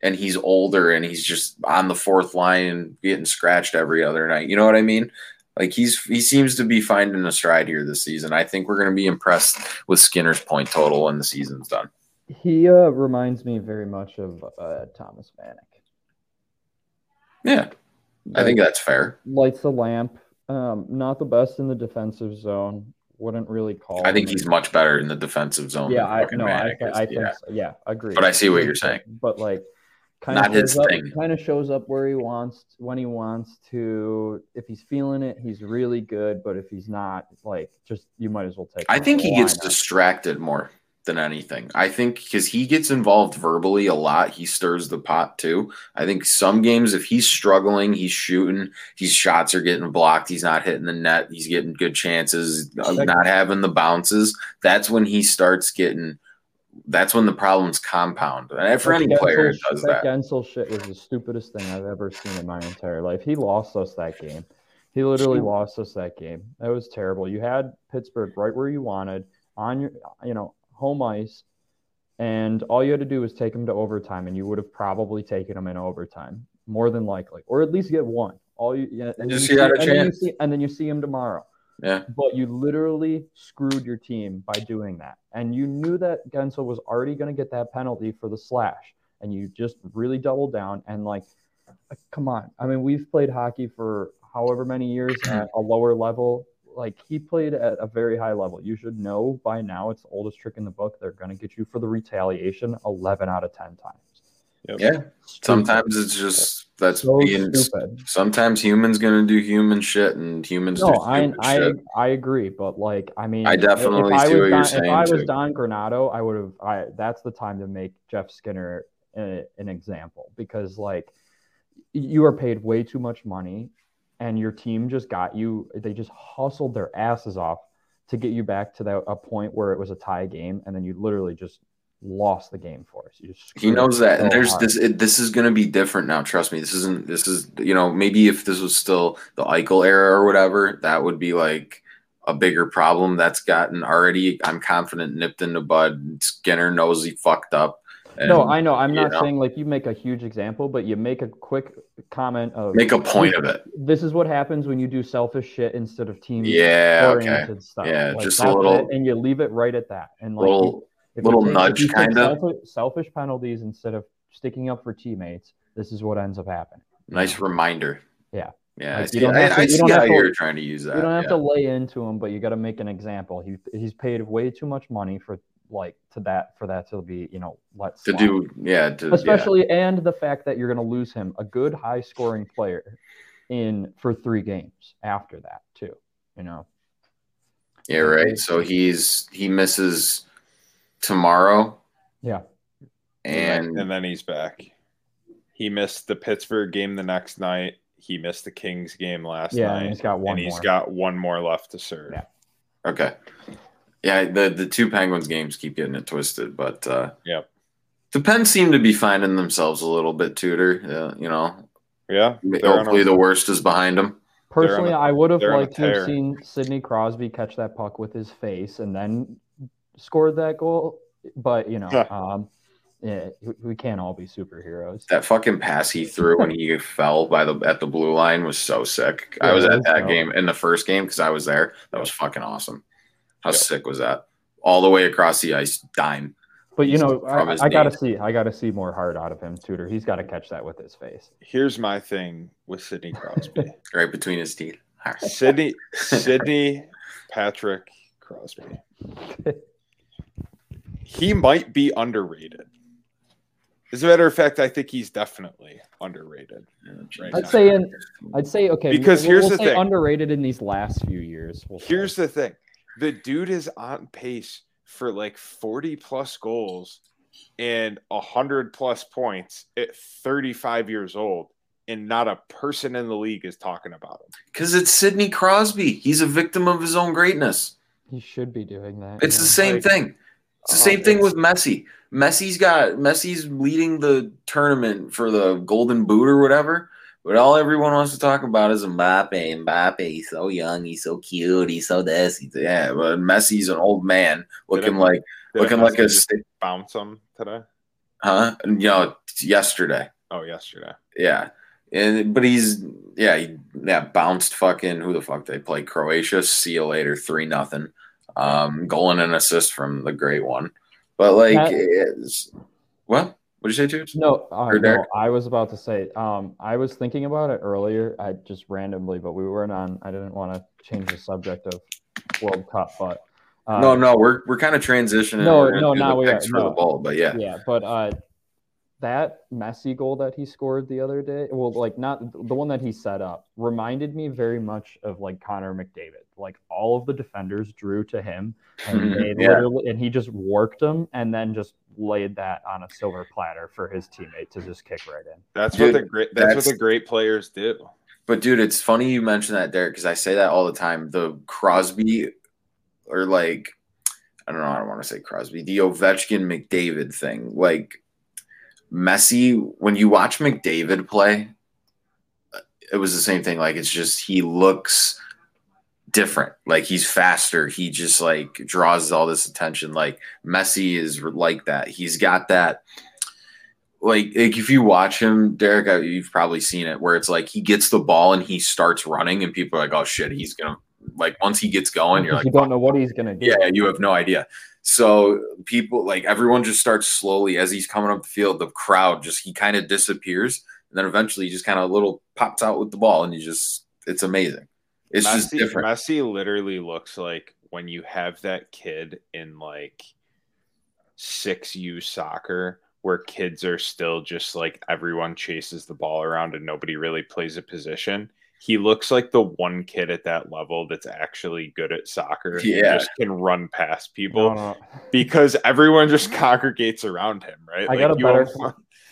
And he's older and he's just on the fourth line getting scratched every other night. You know what I mean? Like he's he seems to be finding a stride here this season. I think we're going to be impressed with Skinner's point total when the season's done. He uh, reminds me very much of uh, Thomas Vanek. Yeah, I think that's fair. lights the lamp. Um, not the best in the defensive zone. Wouldn't really call. I think him- he's much better in the defensive zone. Yeah, I know. I, th- I think yeah. so. yeah, agree. But I see what you're saying. But like, kind Not of his shows up, thing. Kind of shows up where he wants when he wants to. If he's feeling it, he's really good. But if he's not, like, just you might as well take. I think he gets distracted more than anything. I think because he gets involved verbally a lot, he stirs the pot too. I think some games, if he's struggling, he's shooting, his shots are getting blocked, he's not hitting the net, he's getting good chances, uh, not having the bounces. That's when he starts getting. That's when the problems compound. And for That any player, it does that. Guentzel shit was the stupidest thing I've ever seen in my entire life. He lost us that game. He literally lost us that game. That was terrible. You had Pittsburgh right where you wanted on your, you know, home ice, and all you had to do was take him to overtime, and you would have probably taken him in overtime, more than likely, or at least get one. All you, yeah, and, then you see, and, then you chance. see, and then you see him tomorrow. Yeah. But you literally screwed your team by doing that. And you knew that Guentzel was already going to get that penalty for the slash. And you just really doubled down. And, like, come on. I mean, we've played hockey for however many years at a lower level. Like, he played at a very high level. You should know by now it's the oldest trick in the book. They're going to get you for the retaliation 11 out of 10 times. Yep. Yeah. Sometimes it's just that's so being. stupid. Sometimes humans gonna do human shit, and humans No, do I I shit. I agree, but like I mean, I definitely if I see was what you're Don, saying, If I was too. Don Granato, I would have. I that's the time to make Jeff Skinner a, an example because like you are paid way too much money, and your team just got you. They just hustled their asses off to get you back to that a point where it was a tie game, and then you literally just lost the game for us. You just He knows that, and there's hard. this. It, this is going to be different now. Trust me. This isn't. This is you know maybe if this was still the Eichel era or whatever, that would be like a bigger problem. That's gotten already. I'm confident nipped in the bud. Skinner knows he fucked up. And no, I know. I'm not know. saying like you make a huge example, but you make a quick comment of make a point of it. this is what happens when you do selfish shit instead of team Yeah. Okay. oriented stuff. Yeah, just a little- it, and you leave it right at that. And like Little if little take- nudge, take kinda. selfish, selfish penalties instead of sticking up for teammates. This is what ends up happening. nice reminder. Yeah. Yeah. I Like, see, you don't have to- I you don't have to- you're trying to use that. you don't have yeah. to lay into him, but you got to make an example. He he's paid way too much money for like to that for that to be you know let's to slide. do. Yeah. To, yeah. especially and the fact that you're going to lose him a good high scoring player in for three games after that too you know Yeah, right. So he's he misses tomorrow, yeah and and then he's back. He missed the Pittsburgh game the next night. He missed the Kings game last yeah night. and he's got one and he's more got one more left to serve. Yeah. okay, yeah. The the two Penguins games keep getting it twisted, but uh, Yep. the Pens seem to be finding themselves a little bit. Tudor, uh, you know, Yeah. hopefully a- the worst is behind them. personally on a- i would have they're on a liked to have seen sidney crosby catch that puck with his face and then scored that goal but you know Huh. um yeah, we- we can't all be superheroes That fucking pass he threw when he fell by the at the blue line was so sick. I was at that dope. game in the first game because I was there. That was fucking awesome. How Yep. sick was that? All the way across the ice, dime. but you know i, I gotta see i gotta see more heart out of him tutor he's got to catch that with his face Here's my thing with Sidney Crosby. right between his teeth. Sidney, Sidney, Patrick Crosby. he might be underrated. As a matter of fact, I think he's definitely underrated. Right I'd now. say in, I'd say okay Because we'll- here's we'll the say thing. underrated in these last few years. We'll say. Here's the thing the dude is on pace for like 40 plus goals and 100 plus points at 35 years old, and not a person in the league is talking about him. Because it's Sidney Crosby. He's a victim of his own greatness. he should be doing that. It's yeah. the same Like, thing. It's the oh, same thing with Messi. Messi's got Messi's leading the tournament for the Golden Boot or whatever. But all everyone wants to talk about is Mbappe. Mbappe, he's so young, he's so cute, he's so this. He's, yeah, but Messi's an old man looking it- like looking like a just bounce him today. huh? And, you know, yesterday. Oh, yesterday. Yeah. And but he's yeah, he yeah, bounced fucking who the fuck they play? Croatia. See you later, three nothing. Um goal and an assist from the great one. But like That- it's what? What'd you say, Tubes? No, uh, no, I was about to say. Um, I was thinking about it earlier. I just randomly, but we weren't on. I didn't want to change the subject of World Cup, but uh, no, no, we're we're kind of transitioning. No, no, now we are, for the ball, but yeah. yeah, but uh, that Messi goal that he scored the other day, well, like not the one that he set up, reminded me very much of like Connor McDavid. Like all of the defenders drew to him, and mm-hmm. they Yeah. literally, and he just worked them, and then just laid that on a silver platter for his teammate to just kick right in. That's Dude, what the great. That's, that's- what the great players do. But dude, it's funny you mention that, Derek, because I say that all the time. The Crosby or like I don't know, I don't want to say Crosby, the Ovechkin McDavid thing. Like Messi, when you watch McDavid play, it was the same thing. Like it's just he looks different. Like he's faster. He just like draws all this attention. Like Messi is like that. He's got that like, like if you watch him, Derek, uh, you've probably seen it where it's like he gets the ball and he starts running, and people are like, "Oh shit, he's gonna like." Once he gets going, you're like, you don't know what he's gonna do. "Yeah, you have no idea." So people like everyone just starts slowly as he's coming up the field. The crowd just he kind of disappears, and then eventually he just kind of little pops out with the ball, and you just it's amazing. It's just Messi, different. Messi literally looks like when you have that kid in like six U soccer where kids are still just like everyone chases the ball around and nobody really plays a position. He looks like the one kid at that level that's actually good at soccer. and Yeah. just can run past people No, no. because everyone just congregates around him, right? I got a you better-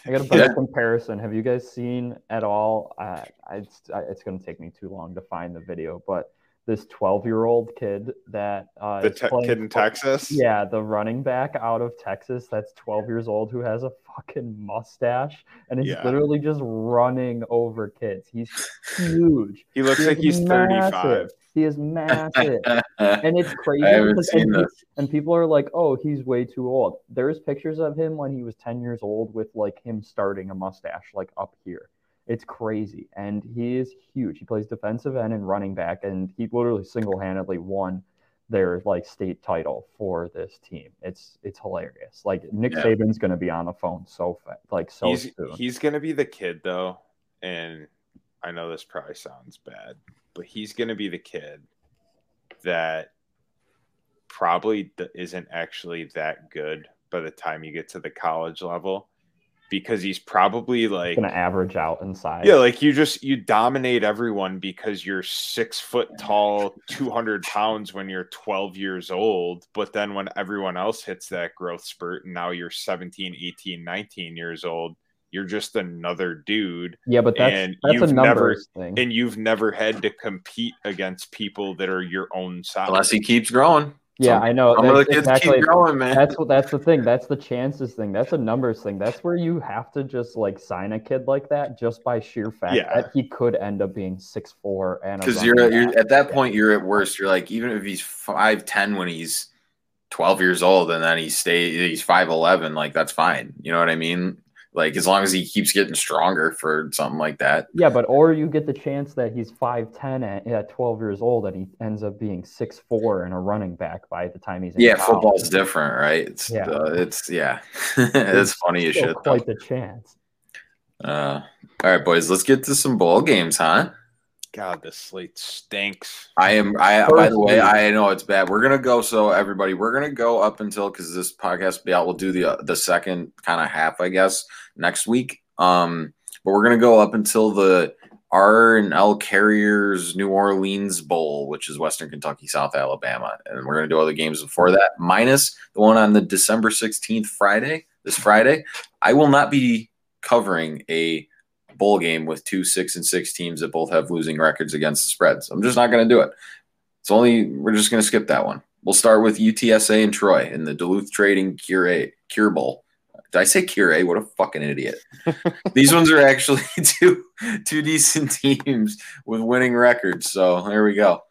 I got a better Yeah. comparison. Have you guys seen at all? Uh, I, it's, I, it's going to take me too long to find the video, but this 12 year old kid that uh, the te- playing kid in Texas. Yeah, the running back out of Texas that's 12 years old who has a fucking mustache and is Yeah. literally just running over kids. He's huge. He looks He like is he's 35. He is massive. and it's crazy I seen and, this. he- and people are like oh he's way too old there's pictures of him when he was 10 years old with like him starting a mustache like up here it's crazy. And he is huge. He plays defensive end and running back and he literally single-handedly won their like state title for this team. It's it's hilarious. Like nick Yeah. saban's gonna be on the phone so fa- like so he's soon. he's gonna be the kid though, and I know this probably sounds bad, but he's gonna be the kid that probably isn't actually that good by the time you get to the college level because he's probably like gonna average out in size. Yeah like you just you dominate everyone because you're six foot tall 200 pounds when you're 12 years old but then when everyone else hits that growth spurt and now you're 17 18 19 years old you're just another dude. Yeah but that's and that's a you've never- numbers thing. and you've never had to compete against people that are your own size. Unless he keeps growing. Yeah Some- i know. Some That's exactly man. that's what that's the thing. That's the chances thing. That's a numbers thing. That's where you have to just like sign a kid like that just by sheer fact Yeah. that he could end up being six four and because you're, you're at that point you're at worst. You're like even if he's 5'10 when he's 12 years old and then he stay he's 5'11 like that's fine. You know what i mean like as long as he keeps getting stronger for something like that yeah but or you get the chance that he's 5'10 at, at 12 years old and he ends up being six four and a running back by the time he's in yeah college. football's different right it's Yeah. uh, it's yeah it's funny as shit though. quite the chance uh all right boys let's get to some ball games huh God, this slate stinks. I am. I by the way, I know it's bad. We're gonna go. So everybody, we're gonna go up until because this podcast be out. We'll do the uh, the second kind of half, I guess, next week. Um, but we're gonna go up until the R and L Carriers New Orleans Bowl, which is Western Kentucky, South Alabama, and we're gonna do all the games before that, minus the one on the December sixteenth, Friday. This Friday, I will not be covering a bowl game with two six and six teams that both have losing records against the spreads. I'm just not going to do it. It's only we're just going to skip that one. We'll start with UTSA and Troy in the Duluth Trading Cure Cure Bowl. Did I say Cure? What a fucking idiot! These ones are actually two two decent teams with winning records. So there we go.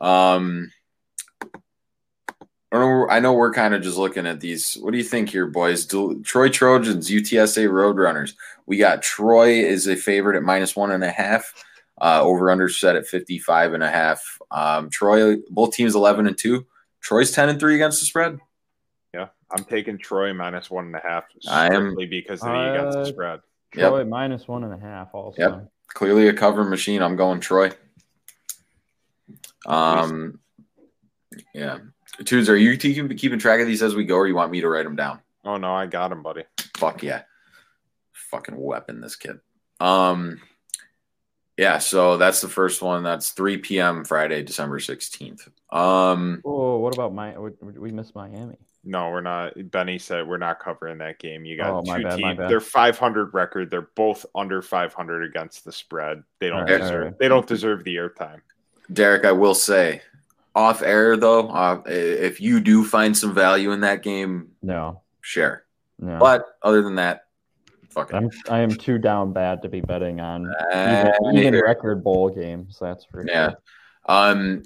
Um, I know, I know we're kind of just looking at these. What do you think here, boys? Do, Troy Trojans, UTSA Roadrunners. We got Troy is a favorite at minus one and a half. Uh, over under set at 55 and a half. Um, Troy, both teams 11 and two. Troy's 10 and three against the spread. Yeah, I'm taking Troy minus one and a half I am- because of the against the Uh, spread. Yep. Troy minus one and a half. Also, Yep. Clearly a cover machine. I'm going Troy. Um, yeah. Twos, are you keeping keeping track of these as we go, or you want me to write them down? Oh no, I got him, buddy. Fuck yeah. Fucking weapon, this kid. Um yeah, so that's the first one. That's 3 p.m. Friday, December 16th. Um Oh, what about my? We, we missed Miami. No, we're not. Benny said we're not covering that game. You got Oh, my two bad, my teams. bad. They're 500 record. They're both under 500 against the spread. They don't All right, deserve. all right. They don't deserve the airtime. Derek, I will say, off air though, uh, if you do find some value in that game, No, share. no. But other than that, fuck it. I'm I am too down bad to be betting on Uh, even, even record bowl games. That's for Yeah. sure. Um,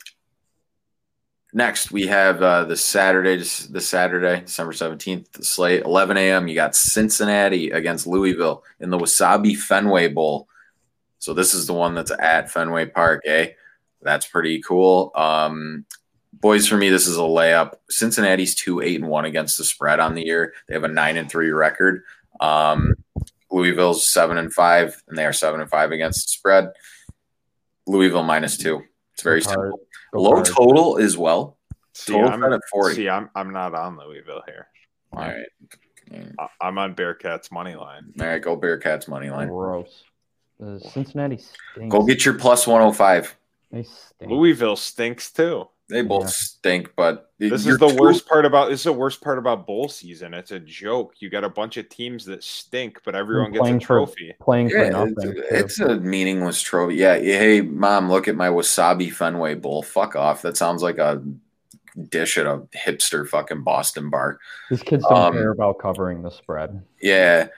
next we have uh, the Saturday, the Saturday, December seventeenth, the slate, eleven a.m. You got Cincinnati against Louisville in the Wasabi Fenway Bowl. So this is the one that's at Fenway Park, eh? That's pretty cool. Um, boys, for me, this is a layup. Cincinnati's two eight and one against the spread on the year. They have a nine and three record. Um, Louisville's seven and five, and they are seven and five against the spread. Louisville minus two. It's very Go simple. Go Low Cards. total as well. See, Total I'm, at 40. see, I'm I'm not on Louisville here. All right. I- I'm on Bearcats money line. All right, go Bearcats money line. Gross. Uh, Cincinnati stinks. Go get your plus 105. They stink. Louisville stinks too. They both Yeah. stink, but This is the two- worst part about this is the worst part about bowl season. It's a joke. You got a bunch of teams that stink, but everyone gets a playing for- trophy. playing for nothing. it's, it's a meaningless trophy. Yeah, yeah, hey mom, look at my wasabi Fenway bowl. Fuck off. That sounds like a dish at a hipster fucking Boston bar. These kids don't um, care about covering the spread. Yeah.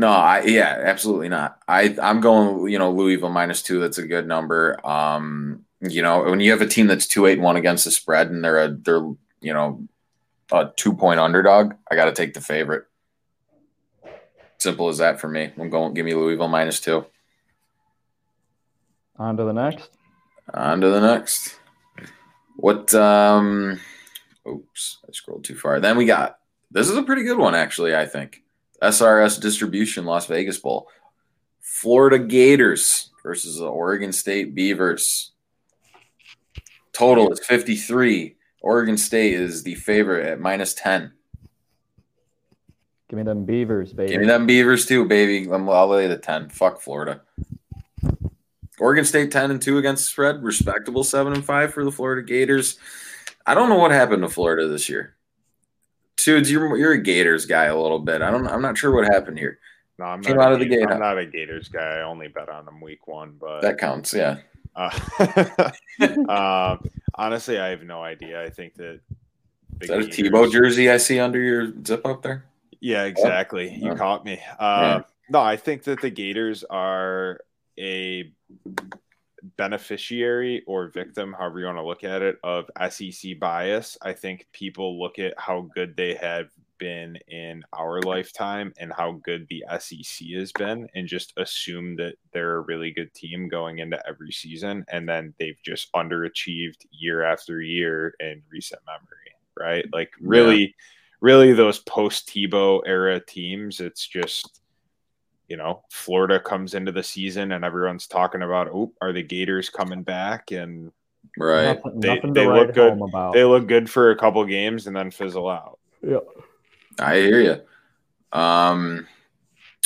No, I yeah, absolutely not. I I'm going, you know, Louisville minus two. That's a good number. Um, you know, when you have a team that's two eight one against the spread and they're a they're you know a two point underdog, I got to take the favorite. Simple as that for me. I'm going. Give me Louisville minus two. On to the next. On to the next. What? Um. Oops, I scrolled too far. Then we got this is a pretty good one actually. I think SRS Distribution Las Vegas Bowl, Florida Gators versus the Oregon State Beavers. Total is fifty three. Oregon State is the favorite at minus ten. Give me them Beavers, baby. Give me them Beavers too, baby. I'll lay the ten. Fuck Florida. Oregon State ten and two against the spread, respectable seven and five for the Florida Gators. I don't know what happened to Florida this year. Dudes, you're you're a Gators guy a little bit. I don't. I'm not sure what happened here. No, I'm Came not out a of the Gators- gate, I'm not a Gators guy. I only bet on them week one, but That counts. Yeah. uh, um, honestly, I have no idea. I think that Is that a Tebow jersey I see under your zip up there? Yeah, exactly. You Yeah. caught me. Uh, No, I think that the Gators are a beneficiary or victim, however you want to look at it, of SEC bias. I think people look at how good they have been in our lifetime and how good the SEC has been and just assume that they're a really good team going into every season. And then they've just underachieved year after year in recent memory, right? Like, really, really, those post Tebow era teams, it's just you know, Florida comes into the season and everyone's talking about, oh, are the Gators coming back? And right, Nothing, They- nothing they to look write good. home about. they look good for a couple games and then fizzle out. yeah. I hear you. Um,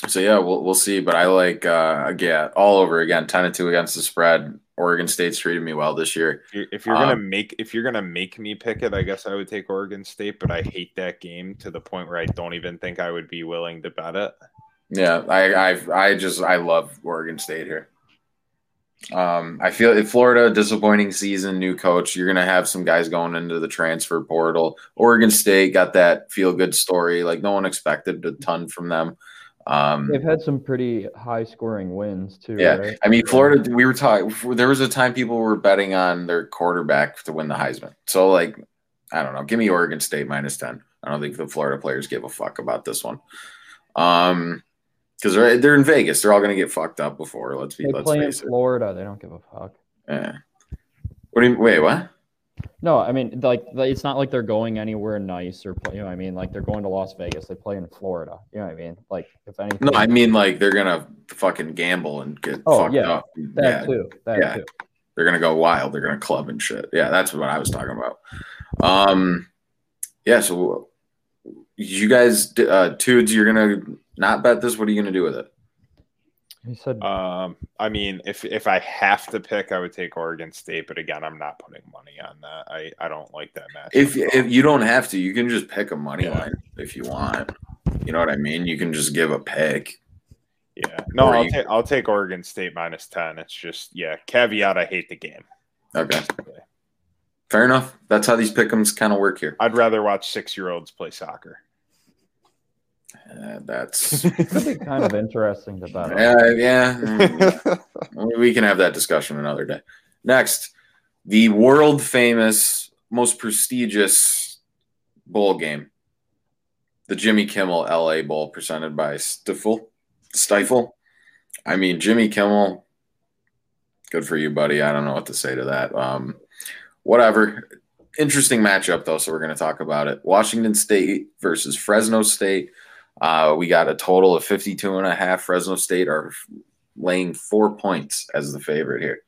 so yeah, we'll we'll see. But I like uh, again all over again, ten and two against the spread. Oregon State's treated me well this year. If you're, if you're gonna Um, make if you're gonna make me pick it, I guess I would take Oregon State, but I hate that game to the point where I don't even think I would be willing to bet it. Yeah, I I I just I love Oregon State here. Um, I feel if Florida disappointing season, new coach, you're gonna have some guys going into the transfer portal. Oregon State got that feel good story, like no one expected a ton from them. Um, They've had some pretty high scoring wins too. Yeah, right? I mean, Florida. We were talking. There was a time people were betting on their quarterback to win the Heisman. So, like, I don't know. Give me Oregon State minus ten. I don't think the Florida players give a fuck about this one. Um, because they're they're in Vegas. They're all gonna get fucked up before. Let's be. They let's play in it. Florida. They don't give a fuck. Yeah. What do you wait? What? No, I mean, like, it's not like they're going anywhere nice or, play, you know, what I mean, like they're going to Las Vegas. They play in Florida. You know what I mean? Like, if anything, No, I mean like they're gonna fucking gamble and get Oh, fucked yeah. up. that yeah, too. That yeah. too. they're gonna go wild. They're gonna club and shit. Yeah, that's what I was talking about. Um, yeah. So you guys, uh, Tudes, you're gonna not bet this. What are you gonna do with it? He said, Um, I mean, if if I have to pick, I would take Oregon State, but again, I'm not putting money on that. I, I don't like that match. If if you don't have to, you can just pick a money Yeah. line if you want. You know what I mean? You can just give a pick. yeah, no, or I'll you- take I'll take Oregon State minus ten. It's just yeah, caveat. I hate the game. Okay, fair enough. That's how these pickums kind of work here. I'd rather watch six year olds play soccer. Uh, that's could be kind of interesting to bet on. yeah, yeah. mm, we can have that discussion another day. Next, the world famous, most prestigious bowl game, the Jimmy Kimmel LA Bowl, presented by Stifel. Stifle. I mean, Jimmy Kimmel. Good for you, buddy. I don't know what to say to that. Um, whatever. Interesting matchup, though. So we're going to talk about it. Washington State versus Fresno State. Uh, we got a total of 52 and a half. Fresno State are laying four points as the favorite here.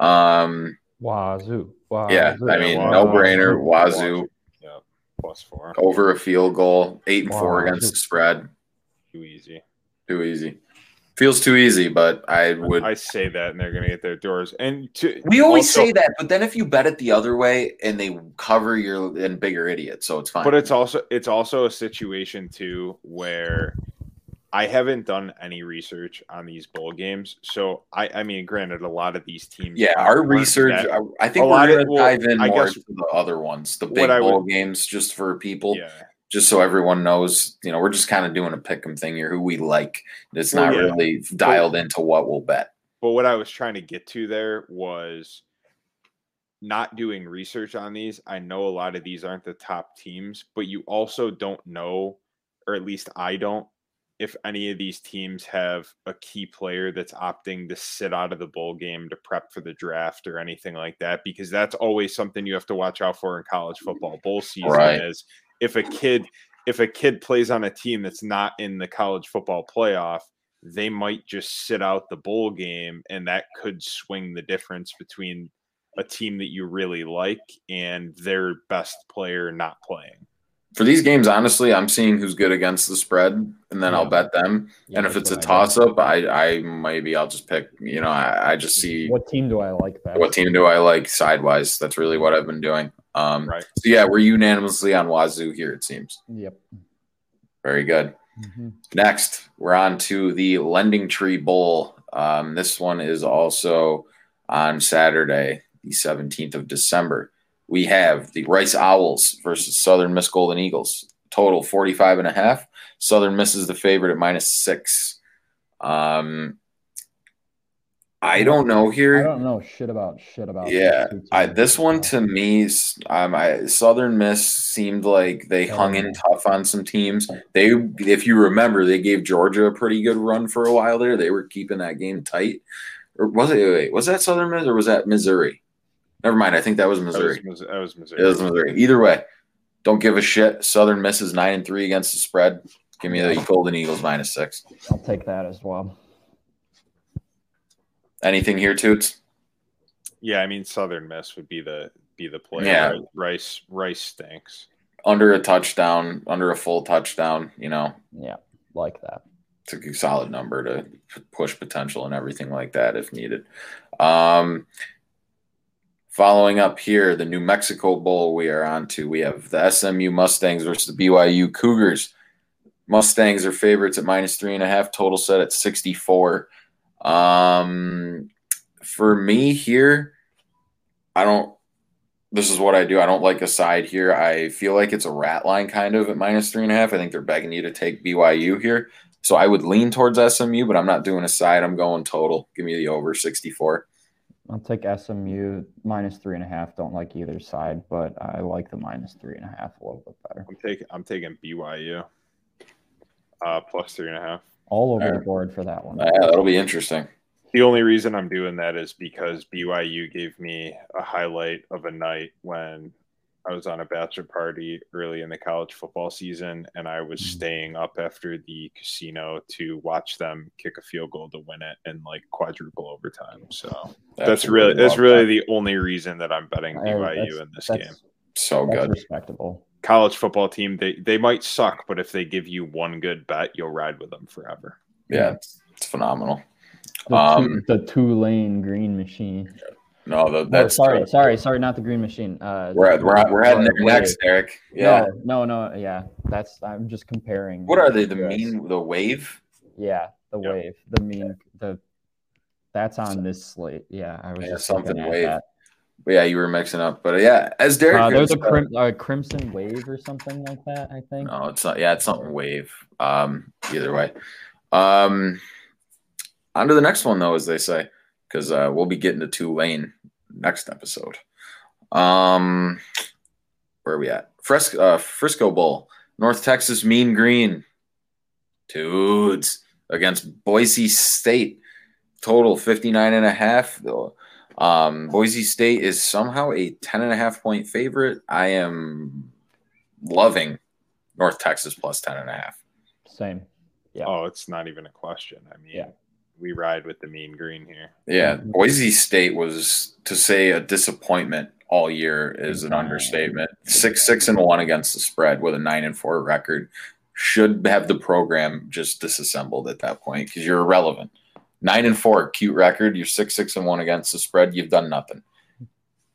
Um, Wazoo. Wazoo. yeah, I mean, Wazoo. no brainer. Wazoo Yeah, plus four. over a field goal, eight and four against the spread. Too easy. Too easy. Feels too easy, but I would. I say that, and they're gonna get their doors. And to we always also- say that, but then if you bet it the other way and they cover, you're in bigger idiot. So it's fine. but it's also it's also a situation too where I haven't done any research on these bowl games. So I I mean, granted, a lot of these teams. yeah, our research. that- I, I think a we're lot going of- to dive in I more guess- to the other ones, the big I would- bowl games, just for people. yeah. Just so everyone knows, you know, we're just kind of doing a pick 'em thing here, who we like. It's Well, not yeah. really dialed into what we'll bet. But what I was trying to get to there was not doing research on these. I know a lot of these aren't the top teams, but you also don't know, or at least I don't, if any of these teams have a key player that's opting to sit out of the bowl game to prep for the draft or anything like that, because that's always something you have to watch out for in college football bowl season. Right. Is if a kid if a kid plays on a team that's not in the college football playoff, they might just sit out the bowl game, and that could swing the difference between a team that you really like and their best player not playing. For these games, honestly, I'm seeing who's good against the spread, and then I'll bet them. Yeah, and if it's a toss up, I, I maybe I'll just pick. You know, I, I just see What team do I like best? what team do I like sidewise. That's really what I've been doing. Um, Right. So yeah, we're unanimously on Wazoo here. It seems Yep. very good. Mhm. Next, we're on to the Lending Tree Bowl. Um, this one is also on Saturday, the 17th of December. We have the Rice Owls versus Southern Miss Golden Eagles. Total 45 and a half. Southern Miss is the favorite at minus six. Um, I don't know here. I don't know shit about shit about. Yeah, two I, this one to me, um, I, Southern Miss seemed like they hung in tough on some teams. They, if you remember, they gave Georgia a pretty good run for a while there. They were keeping that game tight. Or was it? Wait, was that Southern Miss or was that Missouri? Never mind. I think that was Missouri. That was, Missouri. That was It Missouri. was Missouri. Either way, don't give a shit. Southern misses nine and three against the spread. Give me the Golden Eagles minus six. I'll take that as well. Anything here, Toots? Yeah, I mean Southern Miss would be the be the play. Yeah. Rice Rice stinks. Under a touchdown, under a full touchdown, you know, Yeah, like that. it's a solid number to push potential and everything like that if needed. Um, following up here, the New Mexico Bowl we are on to. We have the SMU Mustangs versus the BYU Cougars. Mustangs are favorites at minus three and a half, total set at 64. Um, for me here, I don't. This is what I do. I don't like a side here. I feel like it's a rat line kind of at minus three and a half. I think they're begging you to take BYU here. So I would lean towards SMU, but I'm not doing a side. I'm going total. Give me the over 64. I'll take SMU minus three and a half. Don't like either side, but I like the minus three and a half a little bit better. I'm taking I'm taking BYU. Uh, plus three and a half. All over the board for that one. Yeah, that'll be interesting. The only reason I'm doing that is because BYU gave me a highlight of a night when I was on a bachelor party early in the college football season, and I was Mhm. staying up after the casino to watch them kick a field goal to win it in like quadruple overtime. So that's Absolutely really that's really that. the only reason that I'm betting BYU that's- in this game. so That's good. respectable. College football team, they they might suck, but if they give you one good bet, you'll ride with them forever. Yeah, it's, it's phenomenal. The, Um, two, the Tulane green machine. No, the, Oh, that's sorry, sorry, sorry, not the green machine. Uh, We're we're, we're heading there Wave. next, Eric. Yeah. No, no, no, yeah. That's I'm just comparing. What are they? The Yes. mean, the wave? Yeah, the Yep. wave, the mean, the. That's on this slate. Yeah, I was Yeah, just something looking at wave. that. Yeah, you were mixing up, but yeah, as Derek. Uh, there's a crim- uh, crimson wave or something like that. I think. No, it's not. Yeah, it's something wave. Um, either way. Um, on to the next one though, as they say, because uh, we'll be getting to Tulane next episode. Um, where are we at? Fresco, uh, Frisco Bowl, North Texas Mean Green, dudes against Boise State. Total 59 and a half. Um, Boise State is somehow a 10 and a half point favorite. I am loving North Texas plus 10 and a half. Same. Yeah. Oh, it's not even a question. I mean, Yeah. We ride with the mean green here. Yeah. Boise State was to say a disappointment all year is an understatement. Six six and one against the spread with a nine and four record should have the program just disassembled at that point because you're irrelevant. Nine and four, cute record. You're six six and one against the spread. You've done nothing.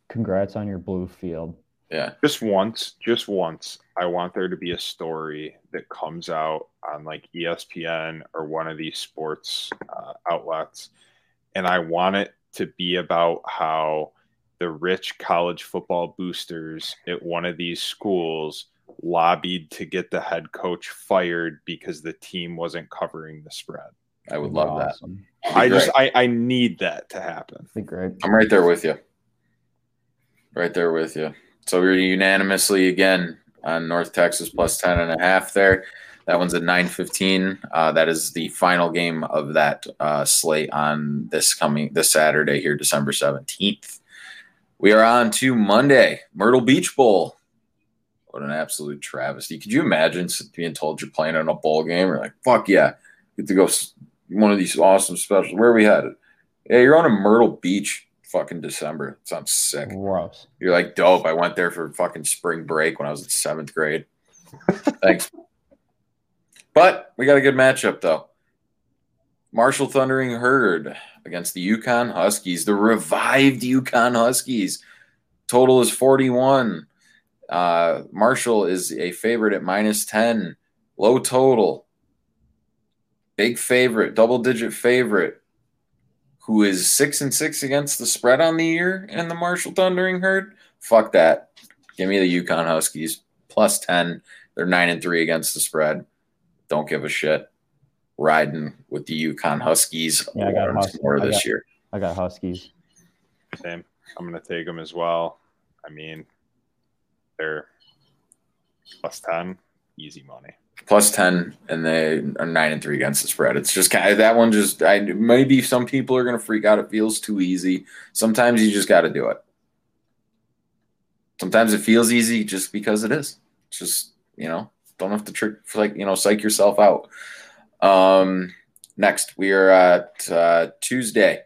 Congrats on your blue field. Yeah, Just once, just once, I want there to be a story that comes out on like ESPN or one of these sports uh, outlets, and I want it to be about how the rich college football boosters at one of these schools lobbied to get the head coach fired because the team wasn't covering the spread. I would love that. awesome. Be I just. I, I need that to happen. Be great. I'm right there with you. Right there with you. So we're unanimously again on North Texas plus 10 and a half there. That one's at 9:15. Uh, that is the final game of that uh, slate on this coming this Saturday here, December 17th. We are on to Monday, Myrtle Beach Bowl. What an absolute travesty. Could you imagine being told you're playing in a bowl game? You're like, fuck yeah. Get to go one of these awesome specials. Where are we headed? Yeah, you're on a Myrtle Beach fucking December. sounds sick. Gross. You're like dope. I went there for fucking spring break when I was in seventh grade. Thanks. But we got a good matchup though. Marshall Thundering Herd against the UConn Huskies, the revived UConn Huskies. Total is 41. Uh, Marshall is a favorite at minus 10. Low total. Big favorite, double digit favorite who is six and six against the spread on the year in the Marshall Thundering Herd. Fuck that. Give me the UConn Huskies plus ten. They're nine and three against the spread. Don't give a shit. Riding with the UConn Huskies Yeah, I got once Hus- more I this got- year. I got Huskies. Same. I'm going to take them as well. I mean, they're plus 10, easy money. Plus ten, and they are nine and three against the spread. It's just kind of that one. Just I maybe some people are gonna freak out. It feels too easy. Sometimes you just got to do it. Sometimes it feels easy just because it is. Just you know don't have to trick like you know psych yourself out. Um, next we are at uh, Tuesday.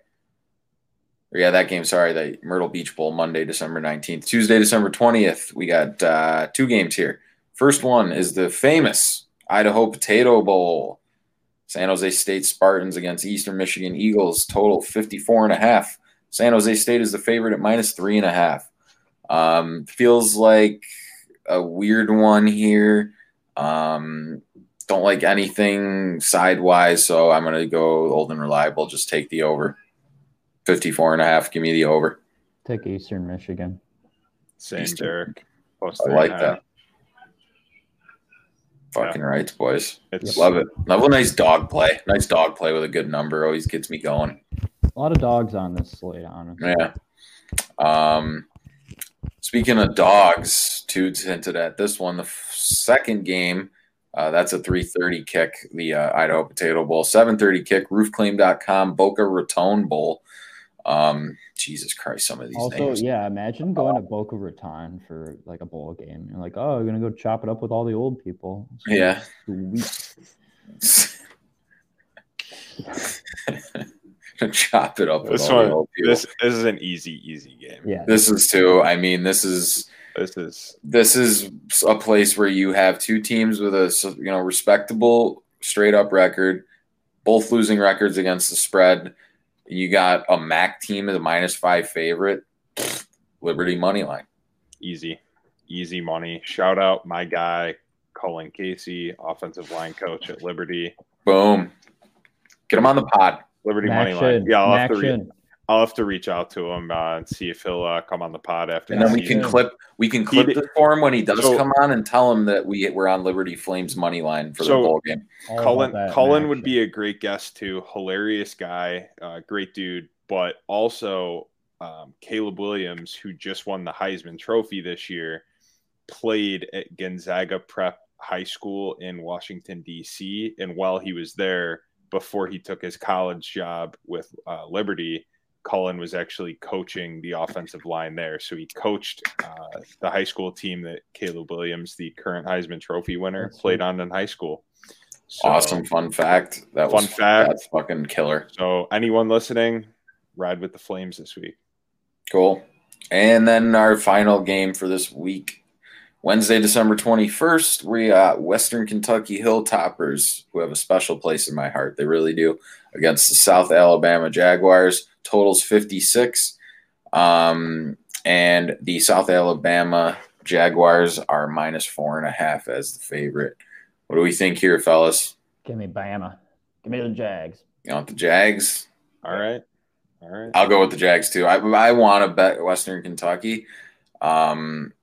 Or yeah, that game. Sorry, the Myrtle Beach Bowl, Monday, December nineteenth. Tuesday, December twentieth. We got uh, two games here. First one is the famous Idaho Potato Bowl. San Jose State Spartans against Eastern Michigan Eagles, total 54 and a half. San Jose State is the favorite at minus three and a half. Um, feels like a weird one here. Um, don't like anything sidewise, so I'm going to go old and reliable. Just take the over. 54 and a half. Give me the over. Take Eastern Michigan. Same, Eastern. Derek. Plus I like and a that. Fucking right, boys. It's Love it. Love a nice dog play. Nice dog play with a good number. Always gets me going. A lot of dogs on this slate, honestly. Yeah. Um, speaking of dogs, Toots hinted at this one. The f- second game, uh, that's a 3:30 kick. The uh, Idaho Potato Bowl, 7:30 kick. Roofclaim.com, Boca Raton Bowl. Um, Jesus Christ, some of these Also, names. yeah, imagine going to Boca Raton for like a bowl game. You're like, oh, you're gonna go chop it up with all the old people. Yeah. Sweet. Chop it up. With This all the one, old people. this this is an easy, easy game. Yeah. this is too. I mean, this is This is this is a place where you have two teams with a you know respectable straight up record, both losing records against the spread. You got a MAC team as a minus five favorite, Liberty money line. easy, easy money. Shout out my guy, Colin Casey, offensive line coach at Liberty. Boom, get him on the pod. Liberty money line. Yeah, I'll have to re- Action. I'll have to reach out to him uh, and see if he'll uh, come on the pod after. And then we can clip we can clip did- this for him when he does So- come on and tell him that we we're on Liberty Flames money line for So- the bowl game. All about Cullen that Cullen would be a great guest too. Hilarious guy, uh, great dude, but also um, Caleb Williams, who just won the Heisman Trophy this year, played at Gonzaga Prep High School in Washington D.C. And while he was there, before he took his college job with uh, Liberty, Cullen was actually coaching the offensive line there. So he coached uh, the high school team that Caleb Williams, the current Heisman Trophy winner, That's played sweet. on in high school. So, awesome fun fact. That Fun was fact. That's fucking killer. So anyone listening, ride with the Flames this week. Cool. And then our final game for this week. Wednesday, December 21st, we got Western Kentucky Hilltoppers, who have a special place in my heart. They really do. Against the South Alabama Jaguars. Totals 56. Um, and the South Alabama Jaguars are minus four and a half as the favorite. What do we think here, fellas? Give me Bama. Give me the Jags. You want the Jags? All right. All right. I'll go with the Jags too. I I want to bet Western Kentucky, um,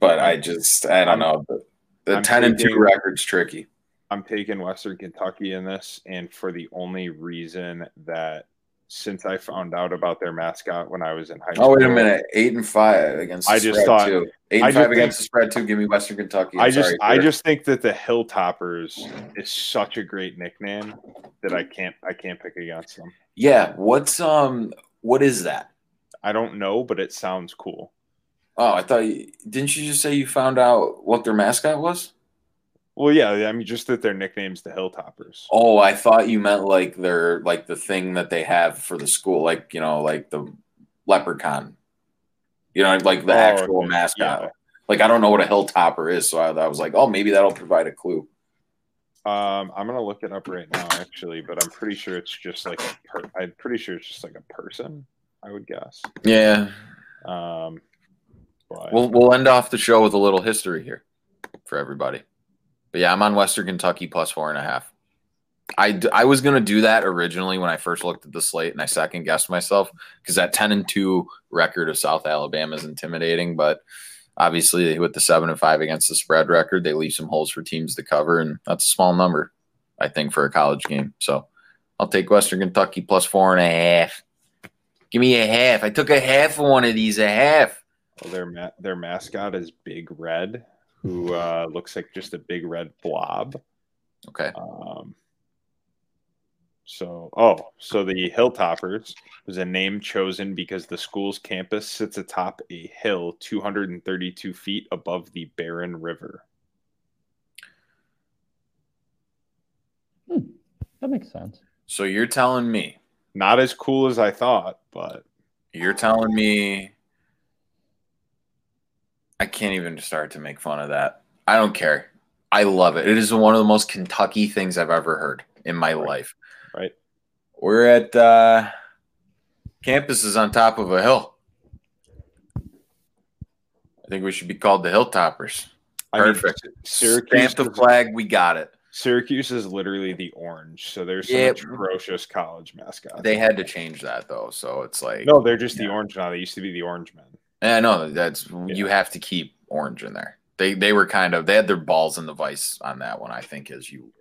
but I just I don't know. The, the I'm ten and two record's tricky. I'm taking Western Kentucky in this, and for the only reason that since I found out about their mascot when I was in high school. Oh wait a minute, eight and five against. The I just thought- too. eight I and five against the spread two. Give me Western Kentucky. I'm I just sorry, I just think that the Hilltoppers is such a great nickname that I can't I can't pick against them. yeah. What's um what is that? I don't know, but it sounds cool. Oh, I thought you, didn't you just say you found out what their mascot was? Well, yeah, I mean just that their nickname's the Hilltoppers. Oh, I thought you meant like their like the thing that they have for the school, like you know, like the leprechaun. You know, like the Oh, actual okay. mascot. Yeah. Like I don't know what a hilltopper is, so I, I was like, oh, maybe that'll provide a clue. Um, I'm gonna look it up right now, actually, but I'm pretty sure it's just like a per- I'm pretty sure it's just like a person. I would guess. Yeah, Um, we'll we'll end off the show with a little history here for everybody. But yeah, I'm on Western Kentucky plus four and a half. I, I was gonna do that originally when I first looked at the slate, and I second guessed myself because that ten and two record of South Alabama is intimidating. But obviously, with the seven and five against the spread record, they leave some holes for teams to cover, and that's a small number, I think, for a college game. So I'll take Western Kentucky plus four and a half. Give me a half. I took a half of one of these. A half. Their ma- their mascot is Big Red, who uh, looks like just a big red blob. Okay. Um, so, oh, so the Hilltoppers was a name chosen because the school's campus sits atop a hill 232 feet above the Barren River. Hmm, that makes sense. So you're telling me, not as cool as I thought, but you're telling me I can't even start to make fun of that. I don't care. I love it. It is one of the most Kentucky things I've ever heard in my Right. life. Right. We're at uh campus is on top of a hill. I think we should be called the Hilltoppers. I mean, Perfect. Syracuse, Stamp the flag, we got it. Syracuse is literally the orange, so there's some Yeah. atrocious college mascot. They had to change that though, so it's like no, they're just the orange now. They used to be the orange men. Yeah, no, that's you have to keep orange in there. They they were kind of they had their balls in the vice on that one. I think as you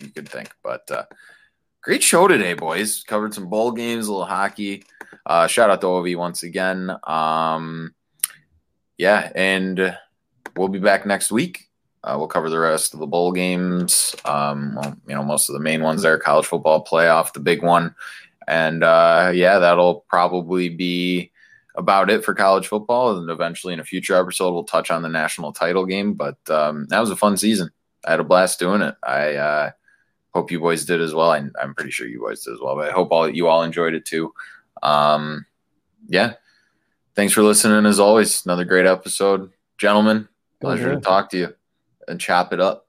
you could think, but uh, great show today, boys. Covered some bowl games, a little hockey. Uh, shout out to Ovi once again. Um, yeah, and we'll be back next week. Uh, we'll cover the rest of the bowl games. Um, well, you know, most of the main ones there, college football playoff, the big one, and uh, yeah, that'll probably be about it for college football. And eventually, in a future episode, we'll touch on the national title game. But um, that was a fun season. I had a blast doing it. I uh, hope you boys did as well. I, I'm pretty sure you boys did as well. But I hope all you all enjoyed it too. Um, yeah. Thanks for listening. As always, another great episode, gentlemen. Pleasure to talk to you and chop it up,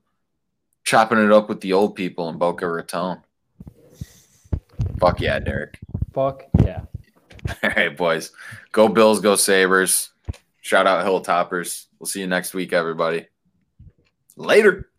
chopping it up with the old people in Boca Raton. Fuck yeah, Derek. Fuck yeah. All right, boys. Go Bills, go Sabres. Shout out Hilltoppers. We'll see you next week, everybody. Later.